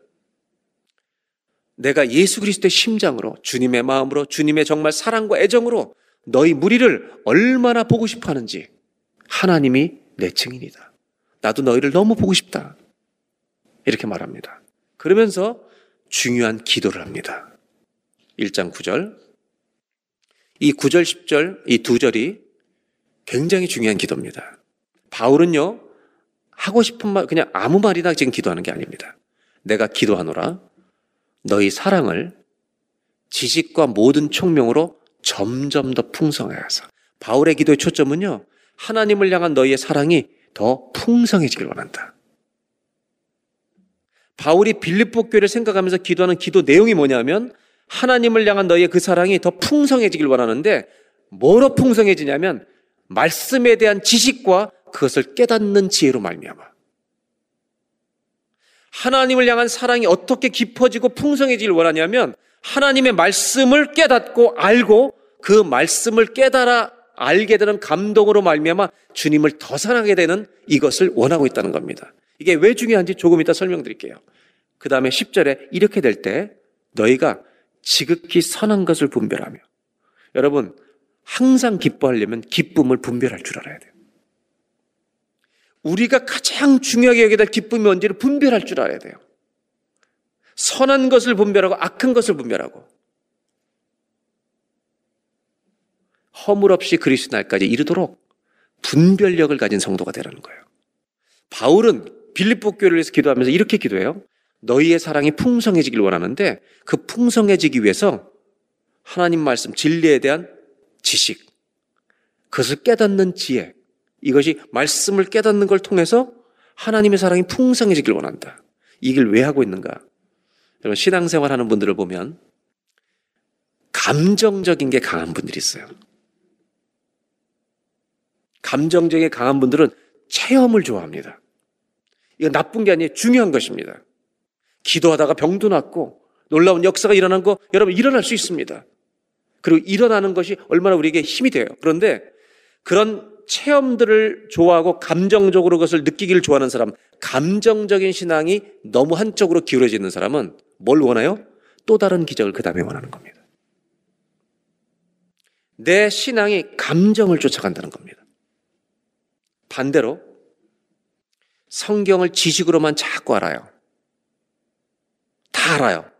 내가 예수 그리스도의 심장으로, 주님의 마음으로, 주님의 정말 사랑과 애정으로 너희 무리를 얼마나 보고 싶어 하는지 하나님이 내 증인이다. 나도 너희를 너무 보고 싶다. 이렇게 말합니다. 그러면서 중요한 기도를 합니다. 1장 9절. 이 9절, 10절, 이 두 절이 굉장히 중요한 기도입니다. 바울은요, 하고 싶은 말, 그냥 아무 말이나 지금 기도하는 게 아닙니다. 내가 기도하노라. 너희 사랑을 지식과 모든 총명으로 점점 더 풍성해서. 바울의 기도의 초점은요, 하나님을 향한 너희의 사랑이 더 풍성해지길 원한다. 바울이 빌립보 교회를 생각하면서 기도하는 기도 내용이 뭐냐면 하나님을 향한 너희의 그 사랑이 더 풍성해지길 원하는데 뭐로 풍성해지냐면 말씀에 대한 지식과 그것을 깨닫는 지혜로 말미암아 하나님을 향한 사랑이 어떻게 깊어지고 풍성해지길 원하냐면 하나님의 말씀을 깨닫고 알고 그 말씀을 깨달아 알게 되는 감동으로 말미암아 주님을 더 사랑하게 되는 이것을 원하고 있다는 겁니다. 이게 왜 중요한지 조금 이따 설명드릴게요. 그 다음에 10절에 이렇게 될 때 너희가 지극히 선한 것을 분별하며 여러분 항상 기뻐하려면 기쁨을 분별할 줄 알아야 돼요. 우리가 가장 중요하게 될 기쁨이 뭔지를 분별할 줄 알아야 돼요. 선한 것을 분별하고 악한 것을 분별하고 허물 없이 그리스도 날까지 이르도록 분별력을 가진 성도가 되라는 거예요. 바울은 빌립보 교회를 위해서 기도하면서 이렇게 기도해요. 너희의 사랑이 풍성해지길 원하는데 그 풍성해지기 위해서 하나님 말씀 진리에 대한 지식, 그것을 깨닫는 지혜, 이것이 말씀을 깨닫는 걸 통해서 하나님의 사랑이 풍성해지길 원한다. 이길 왜 하고 있는가? 여러분, 신앙생활 하는 분들을 보면 감정적인 게 강한 분들이 있어요. 감정적인 게 강한 분들은 체험을 좋아합니다. 이거 나쁜 게 아니에요. 중요한 것입니다. 기도하다가 병도 낫고 놀라운 역사가 일어난 거 여러분 일어날 수 있습니다. 그리고 일어나는 것이 얼마나 우리에게 힘이 돼요. 그런데 그런 체험들을 좋아하고 감정적으로 그것을 느끼기를 좋아하는 사람, 감정적인 신앙이 너무 한쪽으로 기울어지는 사람은 뭘 원해요? 또 다른 기적을 그 다음에 원하는 겁니다. 내 신앙이 감정을 쫓아간다는 겁니다. 반대로 성경을 지식으로만 자꾸 알아요. 다 알아요.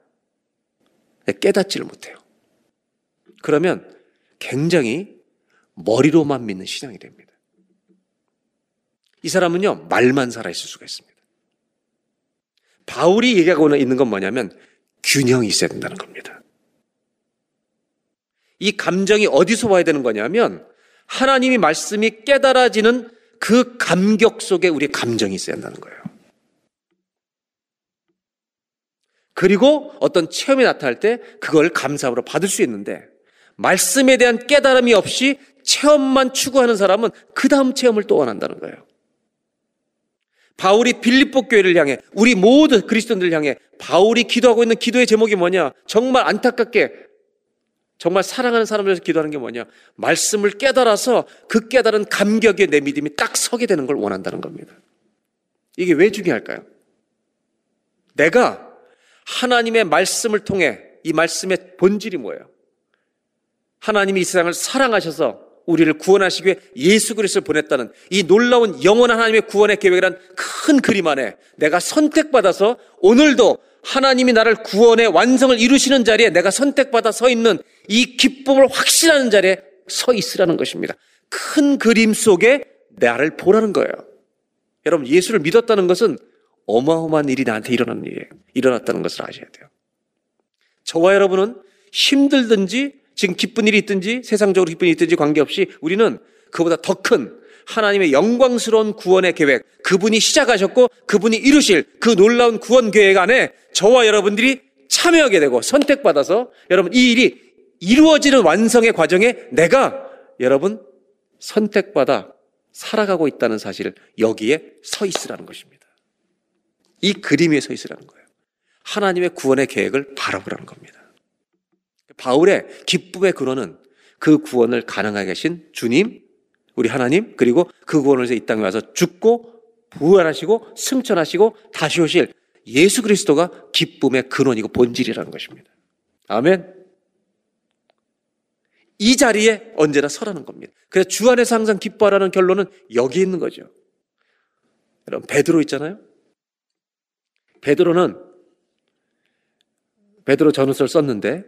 깨닫지를 못해요. 그러면 굉장히 머리로만 믿는 신앙이 됩니다. 이 사람은요, 말만 살아있을 수가 있습니다. 바울이 얘기하고 있는 건 뭐냐면 균형이 있어야 된다는 겁니다. 이 감정이 어디서 와야 되는 거냐면 하나님이 말씀이 깨달아지는 그 감격 속에 우리 감정이 있어야 한다는 거예요. 그리고 어떤 체험이 나타날 때 그걸 감사함으로 받을 수 있는데 말씀에 대한 깨달음이 없이 체험만 추구하는 사람은 그 다음 체험을 또 원한다는 거예요. 바울이 빌립보 교회를 향해 우리 모든 그리스도인들을 향해 바울이 기도하고 있는 기도의 제목이 뭐냐? 정말 안타깝게 정말 사랑하는 사람들에서 기도하는 게 뭐냐? 말씀을 깨달아서 그 깨달은 감격에 내 믿음이 딱 서게 되는 걸 원한다는 겁니다. 이게 왜 중요할까요? 내가 하나님의 말씀을 통해 이 말씀의 본질이 뭐예요? 하나님이 이 세상을 사랑하셔서 우리를 구원하시기 위해 예수 그리스도를 보냈다는 이 놀라운 영원한 하나님의 구원의 계획이란 큰 그림 안에 내가 선택받아서 오늘도 하나님이 나를 구원의 완성을 이루시는 자리에 내가 선택받아 서 있는 이 기쁨을 확신하는 자리에 서 있으라는 것입니다. 큰 그림 속에 나를 보라는 거예요. 여러분, 예수를 믿었다는 것은 어마어마한 일이 나한테 일어난 일이에요. 일어났다는 것을 아셔야 돼요. 저와 여러분은 힘들든지 지금 기쁜 일이 있든지 세상적으로 기쁜 일이 있든지 관계없이 우리는 그보다 더 큰 하나님의 영광스러운 구원의 계획, 그분이 시작하셨고 그분이 이루실 그 놀라운 구원 계획 안에 저와 여러분들이 참여하게 되고 선택받아서 여러분 이 일이 이루어지는 완성의 과정에 내가 여러분 선택받아 살아가고 있다는 사실을 여기에 서 있으라는 것입니다. 이 그림 위에 서 있으라는 거예요. 하나님의 구원의 계획을 바라보라는 겁니다. 바울의 기쁨의 근원은 그 구원을 가능하게 하신 주님, 우리 하나님, 그리고 그 구원을 이 땅에 와서 죽고 부활하시고 승천하시고 다시 오실 예수 그리스도가 기쁨의 근원이고 본질이라는 것입니다. 아멘. 이 자리에 언제나 서라는 겁니다. 그래서 주 안에서 항상 기뻐하라는 결론은 여기 있는 거죠. 여러분, 베드로 있잖아요? 베드로는 베드로 전후서를 썼는데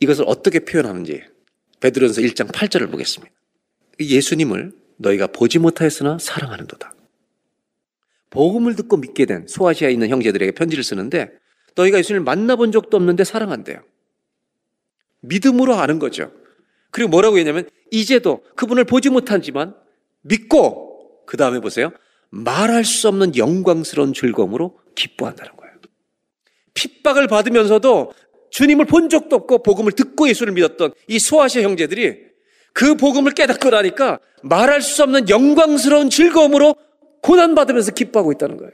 이것을 어떻게 표현하는지 베드로전서 1장 8절을 보겠습니다. 예수님을 너희가 보지 못하였으나 사랑하는도다. 복음을 듣고 믿게 된 소아시아에 있는 형제들에게 편지를 쓰는데 너희가 예수님을 만나본 적도 없는데 사랑한대요. 믿음으로 아는 거죠. 그리고 뭐라고 했냐면 이제도 그분을 보지 못하지만 믿고 그 다음에 보세요. 말할 수 없는 영광스러운 즐거움으로 기뻐한다는 거예요. 핍박을 받으면서도 주님을 본 적도 없고 복음을 듣고 예수를 믿었던 이 소아시아 형제들이 그 복음을 깨닫고 나니까 말할 수 없는 영광스러운 즐거움으로 고난받으면서 기뻐하고 있다는 거예요.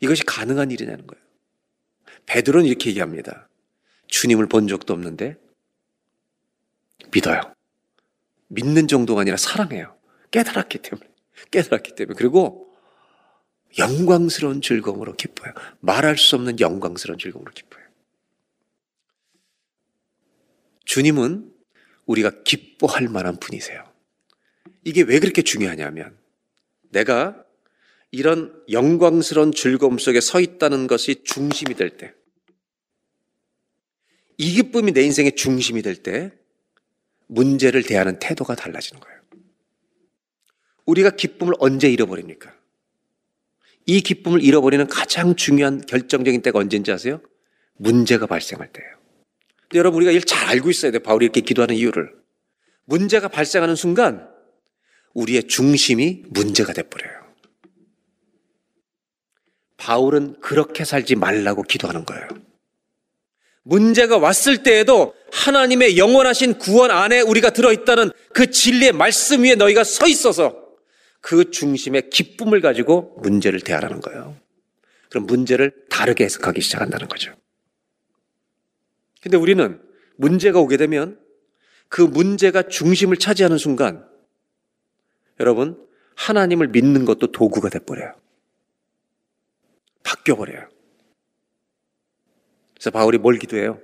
이것이 가능한 일이냐는 거예요. 베드로는 이렇게 얘기합니다. 주님을 본 적도 없는데 믿어요. 믿는 정도가 아니라 사랑해요. 깨달았기 때문에. 깨달았기 때문에. 그리고 영광스러운 즐거움으로 기뻐요. 말할 수 없는 영광스러운 즐거움으로 기뻐요. 주님은 우리가 기뻐할 만한 분이세요. 이게 왜 그렇게 중요하냐면 내가 이런 영광스러운 즐거움 속에 서 있다는 것이 중심이 될 때, 이 기쁨이 내 인생의 중심이 될 때, 문제를 대하는 태도가 달라지는 거예요. 우리가 기쁨을 언제 잃어버립니까? 이 기쁨을 잃어버리는 가장 중요한 결정적인 때가 언제인지 아세요? 문제가 발생할 때예요. 근데 여러분 우리가 이걸 잘 알고 있어야 돼요. 바울이 이렇게 기도하는 이유를. 문제가 발생하는 순간 우리의 중심이 문제가 돼버려요. 바울은 그렇게 살지 말라고 기도하는 거예요. 문제가 왔을 때에도 하나님의 영원하신 구원 안에 우리가 들어있다는 그 진리의 말씀 위에 너희가 서 있어서 그 중심의 기쁨을 가지고 문제를 대하라는 거예요. 그럼 문제를 다르게 해석하기 시작한다는 거죠. 근데 우리는 문제가 오게 되면 그 문제가 중심을 차지하는 순간 여러분 하나님을 믿는 것도 도구가 돼버려요. 바뀌어버려요. 그래서 바울이 뭘 기도해요?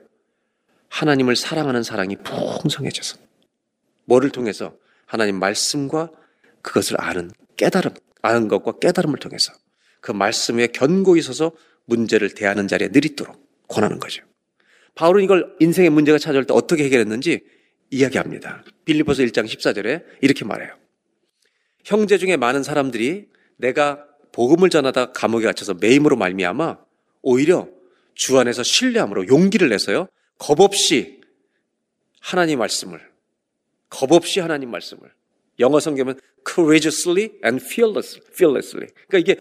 하나님을 사랑하는 사랑이 풍성해져서 뭐를 통해서 하나님 말씀과 그것을 아는 깨달음, 아는 것과 깨달음을 통해서 그 말씀 에 견고히 서서 문제를 대하는 자리에 느리도록 권하는 거죠. 바울은 이걸 인생의 문제가 찾아올 때 어떻게 해결했는지 이야기합니다. 빌리포스 1장 14절에 이렇게 말해요. 형제 중에 많은 사람들이 내가 복음을 전하다 감옥에 갇혀서 매임으로 말미암아 오히려 주 안에서 신뢰함으로 용기를 내서요. 겁 없이 하나님 말씀을 겁 없이 하나님 말씀을 영어 성경은 courageously and fearlessly. 그러니까 이게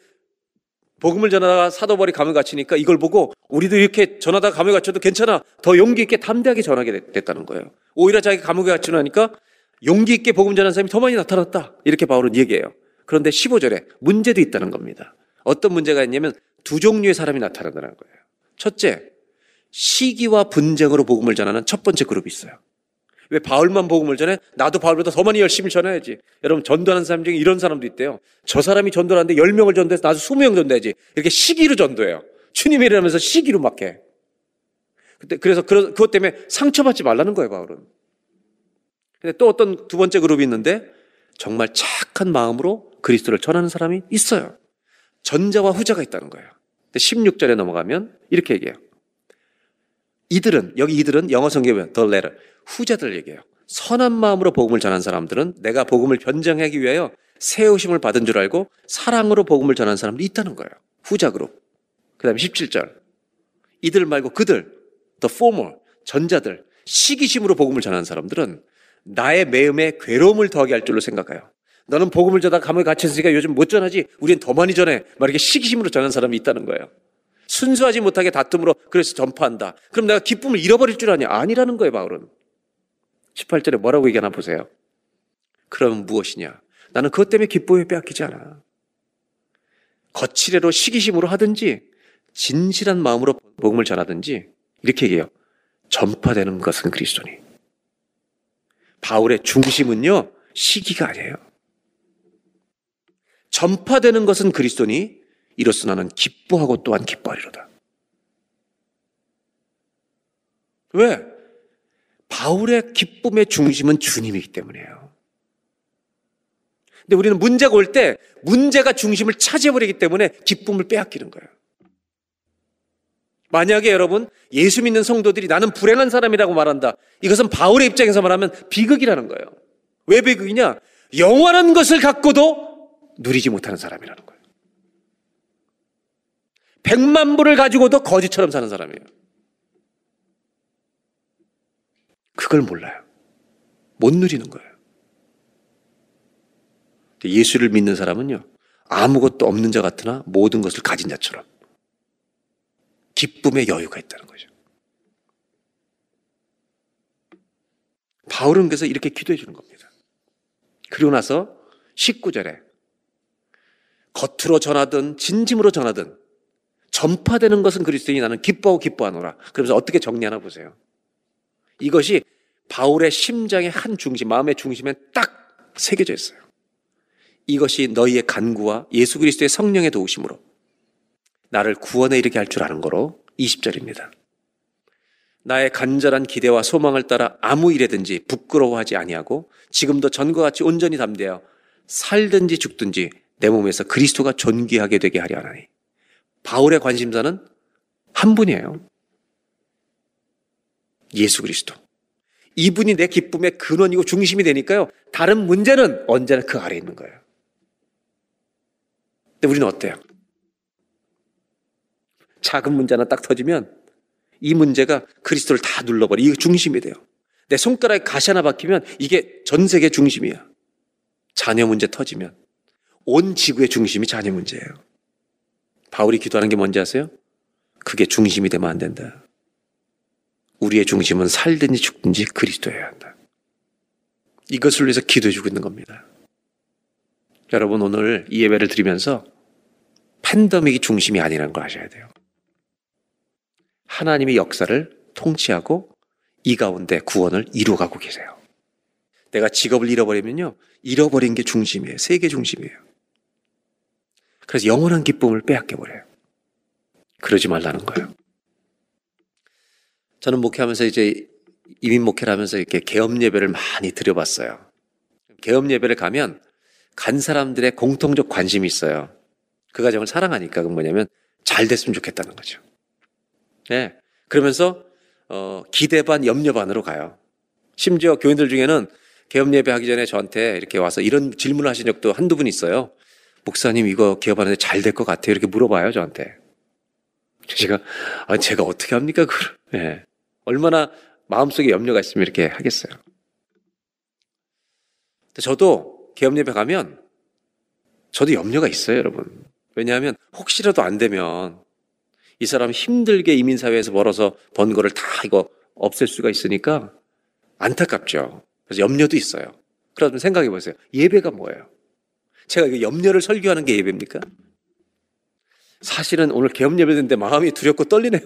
복음을 전하다가 사도벌이 감을 갇히니까 이걸 보고 우리도 이렇게 전하다가 감을 갇혀도 괜찮아. 더 용기 있게 담대하게 전하게 됐다는 거예요. 오히려 자기가 감옥에 갇히고 나니까 용기 있게 복음 전하는 사람이 더 많이 나타났다. 이렇게 바울은 얘기해요. 그런데 15절에 문제도 있다는 겁니다. 어떤 문제가 있냐면 두 종류의 사람이 나타난다는 거예요. 첫째, 시기와 분쟁으로 복음을 전하는 첫 번째 그룹이 있어요. 왜 바울만 복음을 전해? 나도 바울보다 더 많이 열심히 전해야지. 여러분 전도하는 사람 중에 이런 사람도 있대요. 저 사람이 전도하는데 10명을 전도해서 나도 20명 전도해야지. 이렇게 시기로 전도해요. 주님이라면서 시기로 막 해. 그래서 그것 때문에 상처받지 말라는 거예요, 바울은. 근데 또 어떤 두 번째 그룹이 있는데 정말 착한 마음으로 그리스도를 전하는 사람이 있어요. 전자와 후자가 있다는 거예요. 16절에 넘어가면 이렇게 얘기해요. 이들은 여기 이들은 영어 성경에 the letter 후자들 얘기해요. 선한 마음으로 복음을 전한 사람들은 내가 복음을 변정하기 위하여 세우심을 받은 줄 알고 사랑으로 복음을 전한 사람들이 있다는 거예요. 후자 그룹. 그 다음에 17절. 이들 말고 그들 the former 전자들 시기심으로 복음을 전하는 사람들은 나의 매음에 괴로움을 더하게 할 줄로 생각해요. 너는 복음을 전하 감옥에 갇혔으니까 요즘 못 전하지. 우리는 더 많이 전해. 막 이렇게 시기심으로 전하는 사람이 있다는 거예요. 순수하지 못하게 다툼으로 그래서 전파한다. 그럼 내가 기쁨을 잃어버릴 줄 아냐? 아니라는 거예요, 바울은. 18절에 뭐라고 얘기하나 보세요. 그럼 무엇이냐? 나는 그것 때문에 기쁨을 빼앗기지 않아. 거칠애로 시기심으로 하든지 진실한 마음으로 복음을 전하든지 이렇게 얘기해요. 전파되는 것은 그리스도니. 바울의 중심은요, 시기가 아니에요. 전파되는 것은 그리스도니 이로써 나는 기뻐하고 또한 기뻐하리로다. 왜? 바울의 기쁨의 중심은 주님이기 때문이에요. 근데 우리는 문제가 올 때 문제가 중심을 차지해버리기 때문에 기쁨을 빼앗기는 거예요. 만약에 여러분 예수 믿는 성도들이 나는 불행한 사람이라고 말한다. 이것은 바울의 입장에서 말하면 비극이라는 거예요. 왜 비극이냐? 영원한 것을 갖고도 누리지 못하는 사람이라는 거예요. 백만 불을 가지고도 거지처럼 사는 사람이에요. 그걸 몰라요. 못 누리는 거예요. 예수를 믿는 사람은요, 아무것도 없는 자 같으나 모든 것을 가진 자처럼 기쁨의 여유가 있다는 거죠. 바울은 그래서 이렇게 기도해 주는 겁니다. 그리고 나서 19절에 겉으로 전하든 진심으로 전하든 전파되는 것은 그리스도인이 나는 기뻐하고 기뻐하노라. 그러면서 어떻게 정리하나 보세요. 이것이 바울의 심장의 한 중심, 마음의 중심에 딱 새겨져 있어요. 이것이 너희의 간구와 예수 그리스도의 성령의 도우심으로 나를 구원에 이르게 할 줄 아는 거로 20절입니다. 나의 간절한 기대와 소망을 따라 아무 일에든지 부끄러워하지 아니하고 지금도 전과 같이 온전히 담대어 살든지 죽든지 내 몸에서 그리스도가 존귀하게 되게 하려 하나니 바울의 관심사는 한 분이에요. 예수 그리스도. 이분이 내 기쁨의 근원이고 중심이 되니까요. 다른 문제는 언제나 그 아래에 있는 거예요. 근데 우리는 어때요? 작은 문제 하나 딱 터지면 이 문제가 그리스도를 다 눌러버려. 이게 중심이 돼요. 내 손가락에 가시 하나 박히면 이게 전 세계 중심이야. 자녀 문제 터지면 온 지구의 중심이 자녀 문제예요. 바울이 기도하는 게 뭔지 아세요? 그게 중심이 되면 안 된다. 우리의 중심은 살든지 죽든지 그리스도여야 한다. 이것을 위해서 기도해 주고 있는 겁니다. 여러분 오늘 이 예배를 드리면서 팬더믹이 중심이 아니라는 걸 아셔야 돼요. 하나님의 역사를 통치하고 이 가운데 구원을 이루어가고 계세요. 내가 직업을 잃어버리면요. 잃어버린 게 중심이에요. 세계 중심이에요. 그래서 영원한 기쁨을 빼앗겨버려요. 그러지 말라는 거예요. 저는 목회하면서 이제 이민 목회를 하면서 이렇게 개업 예배를 많이 드려봤어요. 개업 예배를 가면 간 사람들의 공통적 관심이 있어요. 그 가정을 사랑하니까 그 뭐냐면 잘 됐으면 좋겠다는 거죠. 네. 그러면서 어, 기대 반 염려 반으로 가요. 심지어 교인들 중에는 개업 예배 하기 전에 저한테 이렇게 와서 이런 질문을 하신 적도 한두 분 있어요. 목사님 이거 개업하는데 잘 될 것 같아요. 이렇게 물어봐요 저한테. 제가 아 제가 어떻게 합니까 그걸? 네. 얼마나 마음속에 염려가 있으면 이렇게 하겠어요. 저도 개업 예배 가면 저도 염려가 있어요, 여러분. 왜냐하면 혹시라도 안 되면 이 사람 힘들게 이민사회에서 벌어서 번 거를 다 이거 없앨 수가 있으니까 안타깝죠. 그래서 염려도 있어요. 그러면 생각해 보세요. 예배가 뭐예요? 제가 이거 염려를 설교하는 게 예배입니까? 사실은 오늘 개업 예배인데 마음이 두렵고 떨리네요.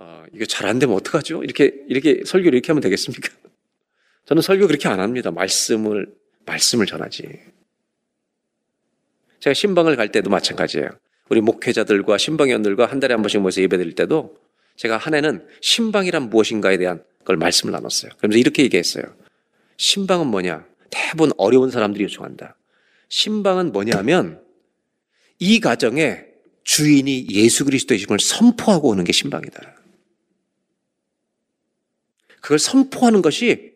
아, 이거 잘안 되면 어떡하죠? 이렇게, 이렇게 설교를 이렇게 하면 되겠습니까? 저는 설교 그렇게 안 합니다. 말씀을, 말씀을 전하지. 제가 신방을 갈 때도 마찬가지예요. 우리 목회자들과 신방위원들과 한 달에 한 번씩 모여서 예배 드릴 때도 제가 한 해는 신방이란 무엇인가에 대한 걸 말씀을 나눴어요. 그러면서 이렇게 얘기했어요. 신방은 뭐냐? 대부분 어려운 사람들이 요청한다. 신방은 뭐냐 하면 이 가정에 주인이 예수 그리스도이심을 선포하고 오는 게 신방이다. 그걸 선포하는 것이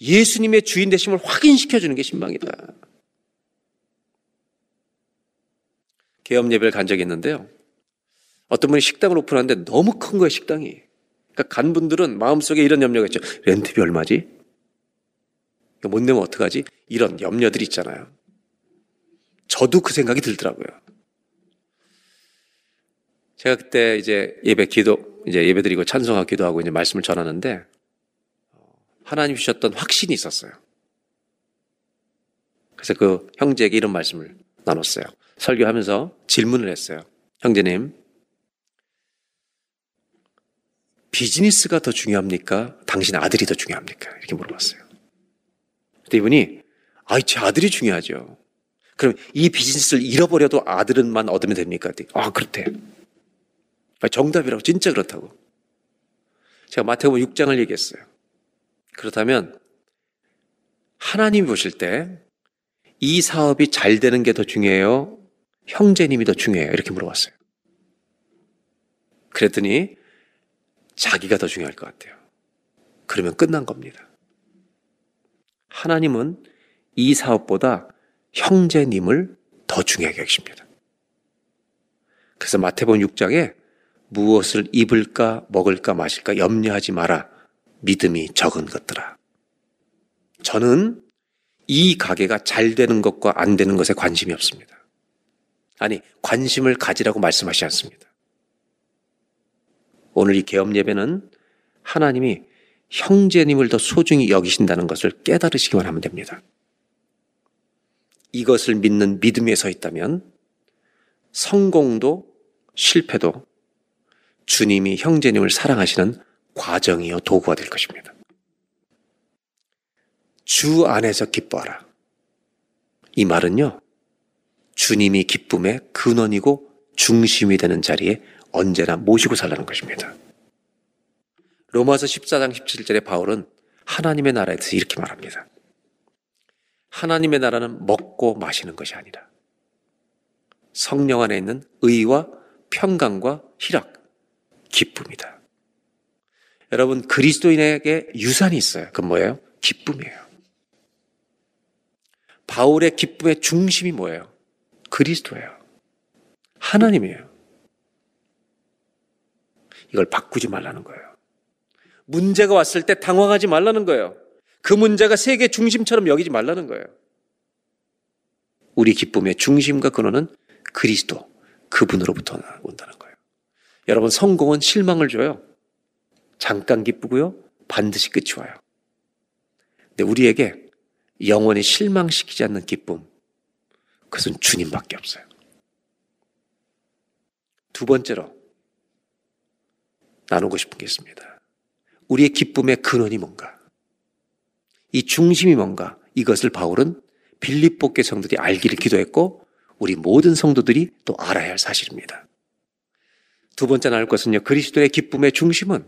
예수님의 주인 되심을 확인시켜 주는 게 신방이다. 개업 예배를 간 적이 있는데요. 어떤 분이 식당을 오픈하는데 너무 큰 거예요, 식당이. 그러니까 간 분들은 마음속에 이런 염려가 있죠. 렌트비 얼마지? 못 내면 어떡하지? 이런 염려들이 있잖아요. 저도 그 생각이 들더라고요. 제가 그때 이제 예배 기도, 이제 예배 드리고 찬송하고 기도 하고 이제 말씀을 전하는데 하나님 주셨던 확신이 있었어요. 그래서 그 형제에게 이런 말씀을 나눴어요. 설교하면서 질문을 했어요. 형제님, 비즈니스가 더 중요합니까? 당신 아들이 더 중요합니까? 이렇게 물어봤어요. 그때 이분이, 아이, 제 아들이 중요하죠. 그럼 이 비즈니스를 잃어버려도 아들은만 얻으면 됩니까? 아, 그렇대. 정답이라고, 진짜 그렇다고. 제가 마태복음 6장을 얘기했어요. 그렇다면, 하나님이 보실 때, 이 사업이 잘 되는 게 더 중요해요? 형제님이 더 중요해요? 이렇게 물어봤어요. 그랬더니, 자기가 더 중요할 것 같아요. 그러면 끝난 겁니다. 하나님은 이 사업보다 형제님을 더 중요하게 여기십니다. 그래서 마태복음 6장에 무엇을 입을까 먹을까 마실까 염려하지 마라. 믿음이 적은 것들아. 저는 이 가게가 잘 되는 것과 안 되는 것에 관심이 없습니다. 아니, 관심을 가지라고 말씀하시지 않습니다. 오늘 이 개업 예배는 하나님이 형제님을 더 소중히 여기신다는 것을 깨달으시기만 하면 됩니다. 이것을 믿는 믿음에 서 있다면 성공도 실패도 주님이 형제님을 사랑하시는 과정이요 도구가 될 것입니다. 주 안에서 기뻐하라. 이 말은요, 주님이 기쁨의 근원이고 중심이 되는 자리에 언제나 모시고 살라는 것입니다. 로마서 14장 17절에 바울은 하나님의 나라에 대해서 이렇게 말합니다. 하나님의 나라는 먹고 마시는 것이 아니라 성령 안에 있는 의와 평강과 희락, 기쁨이다. 여러분, 그리스도인에게 유산이 있어요. 그건 뭐예요? 기쁨이에요. 바울의 기쁨의 중심이 뭐예요? 그리스도예요. 하나님이에요. 이걸 바꾸지 말라는 거예요. 문제가 왔을 때 당황하지 말라는 거예요. 그 문제가 세계 중심처럼 여기지 말라는 거예요. 우리 기쁨의 중심과 근원은 그리스도, 그분으로부터 온다는 거예요. 여러분, 성공은 실망을 줘요. 잠깐 기쁘고요. 반드시 끝이 와요. 근데 우리에게 영원히 실망시키지 않는 기쁨, 그것은 주님밖에 없어요. 두 번째로 나누고 싶은 게 있습니다. 우리의 기쁨의 근원이 뭔가? 이 중심이 뭔가? 이것을 바울은 빌립보께 성도들이 알기를 기도했고 우리 모든 성도들이 또 알아야 할 사실입니다. 두 번째 나눌 것은요. 그리스도의 기쁨의 중심은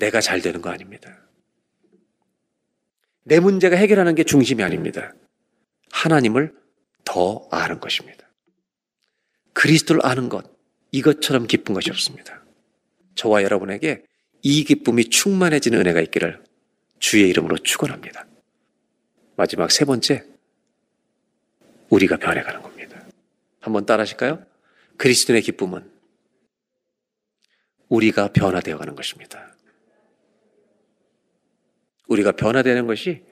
내가 잘 되는 거 아닙니다. 내 문제가 해결하는 게 중심이 아닙니다. 하나님을 더 아는 것입니다. 그리스도를 아는 것, 이것처럼 기쁜 것이 없습니다. 저와 여러분에게 이 기쁨이 충만해지는 은혜가 있기를 주의 이름으로 축원합니다. 마지막 세 번째, 우리가 변해가는 겁니다. 한번 따라 하실까요? 그리스도의 기쁨은 우리가 변화되어 가는 것입니다. 우리가 변화되는 것이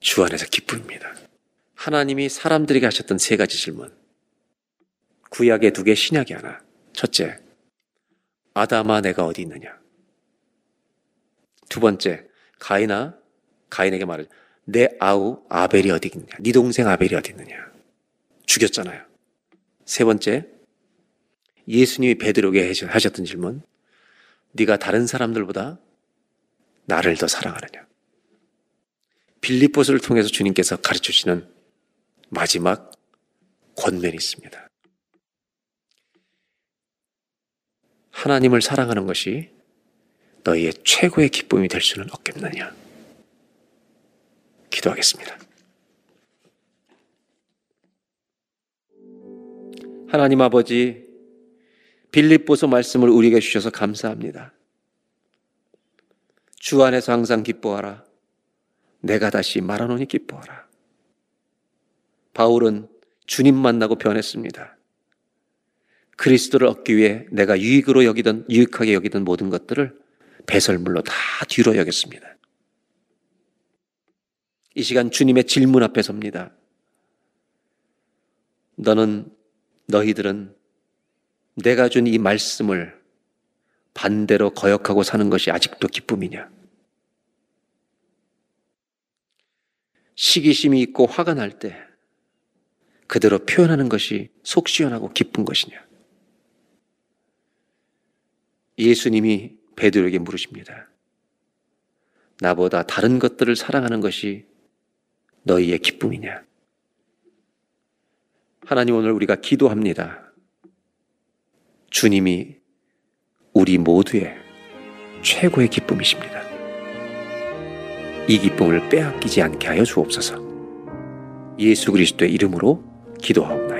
주 안에서 기쁨입니다. 하나님이 사람들에게 하셨던 세 가지 질문. 구약에 두 개, 신약에 하나. 첫째, 아담아 내가 어디 있느냐? 두 번째, 가인아, 가인에게 말을 내 아우 아벨이 어디 있느냐? 네 동생 아벨이 어디 있느냐? 죽였잖아요. 세 번째, 예수님이 베드로에게 하셨던 질문. 네가 다른 사람들보다 나를 더 사랑하느냐? 빌립보스를 통해서 주님께서 가르쳐 주시는 마지막 권면이 있습니다. 하나님을 사랑하는 것이 너희의 최고의 기쁨이 될 수는 없겠느냐? 기도하겠습니다. 하나님 아버지, 빌립보서 말씀을 우리에게 주셔서 감사합니다. 주 안에서 항상 기뻐하라. 내가 다시 말하노니 기뻐하라. 바울은 주님 만나고 변했습니다. 그리스도를 얻기 위해 내가 유익으로 여기던 유익하게 여기던 모든 것들을 배설물로 다 뒤로 여겼습니다. 이 시간 주님의 질문 앞에 섭니다. 너는 너희들은 내가 준 이 말씀을 반대로 거역하고 사는 것이 아직도 기쁨이냐? 시기심이 있고 화가 날 때 그대로 표현하는 것이 속 시원하고 기쁜 것이냐? 예수님이 베드로에게 물으십니다. 나보다 다른 것들을 사랑하는 것이 너희의 기쁨이냐? 하나님 오늘 우리가 기도합니다. 주님이 우리 모두의 최고의 기쁨이십니다. 이 기쁨을 빼앗기지 않게 하여 주옵소서. 예수 그리스도의 이름으로 기도하옵나이다.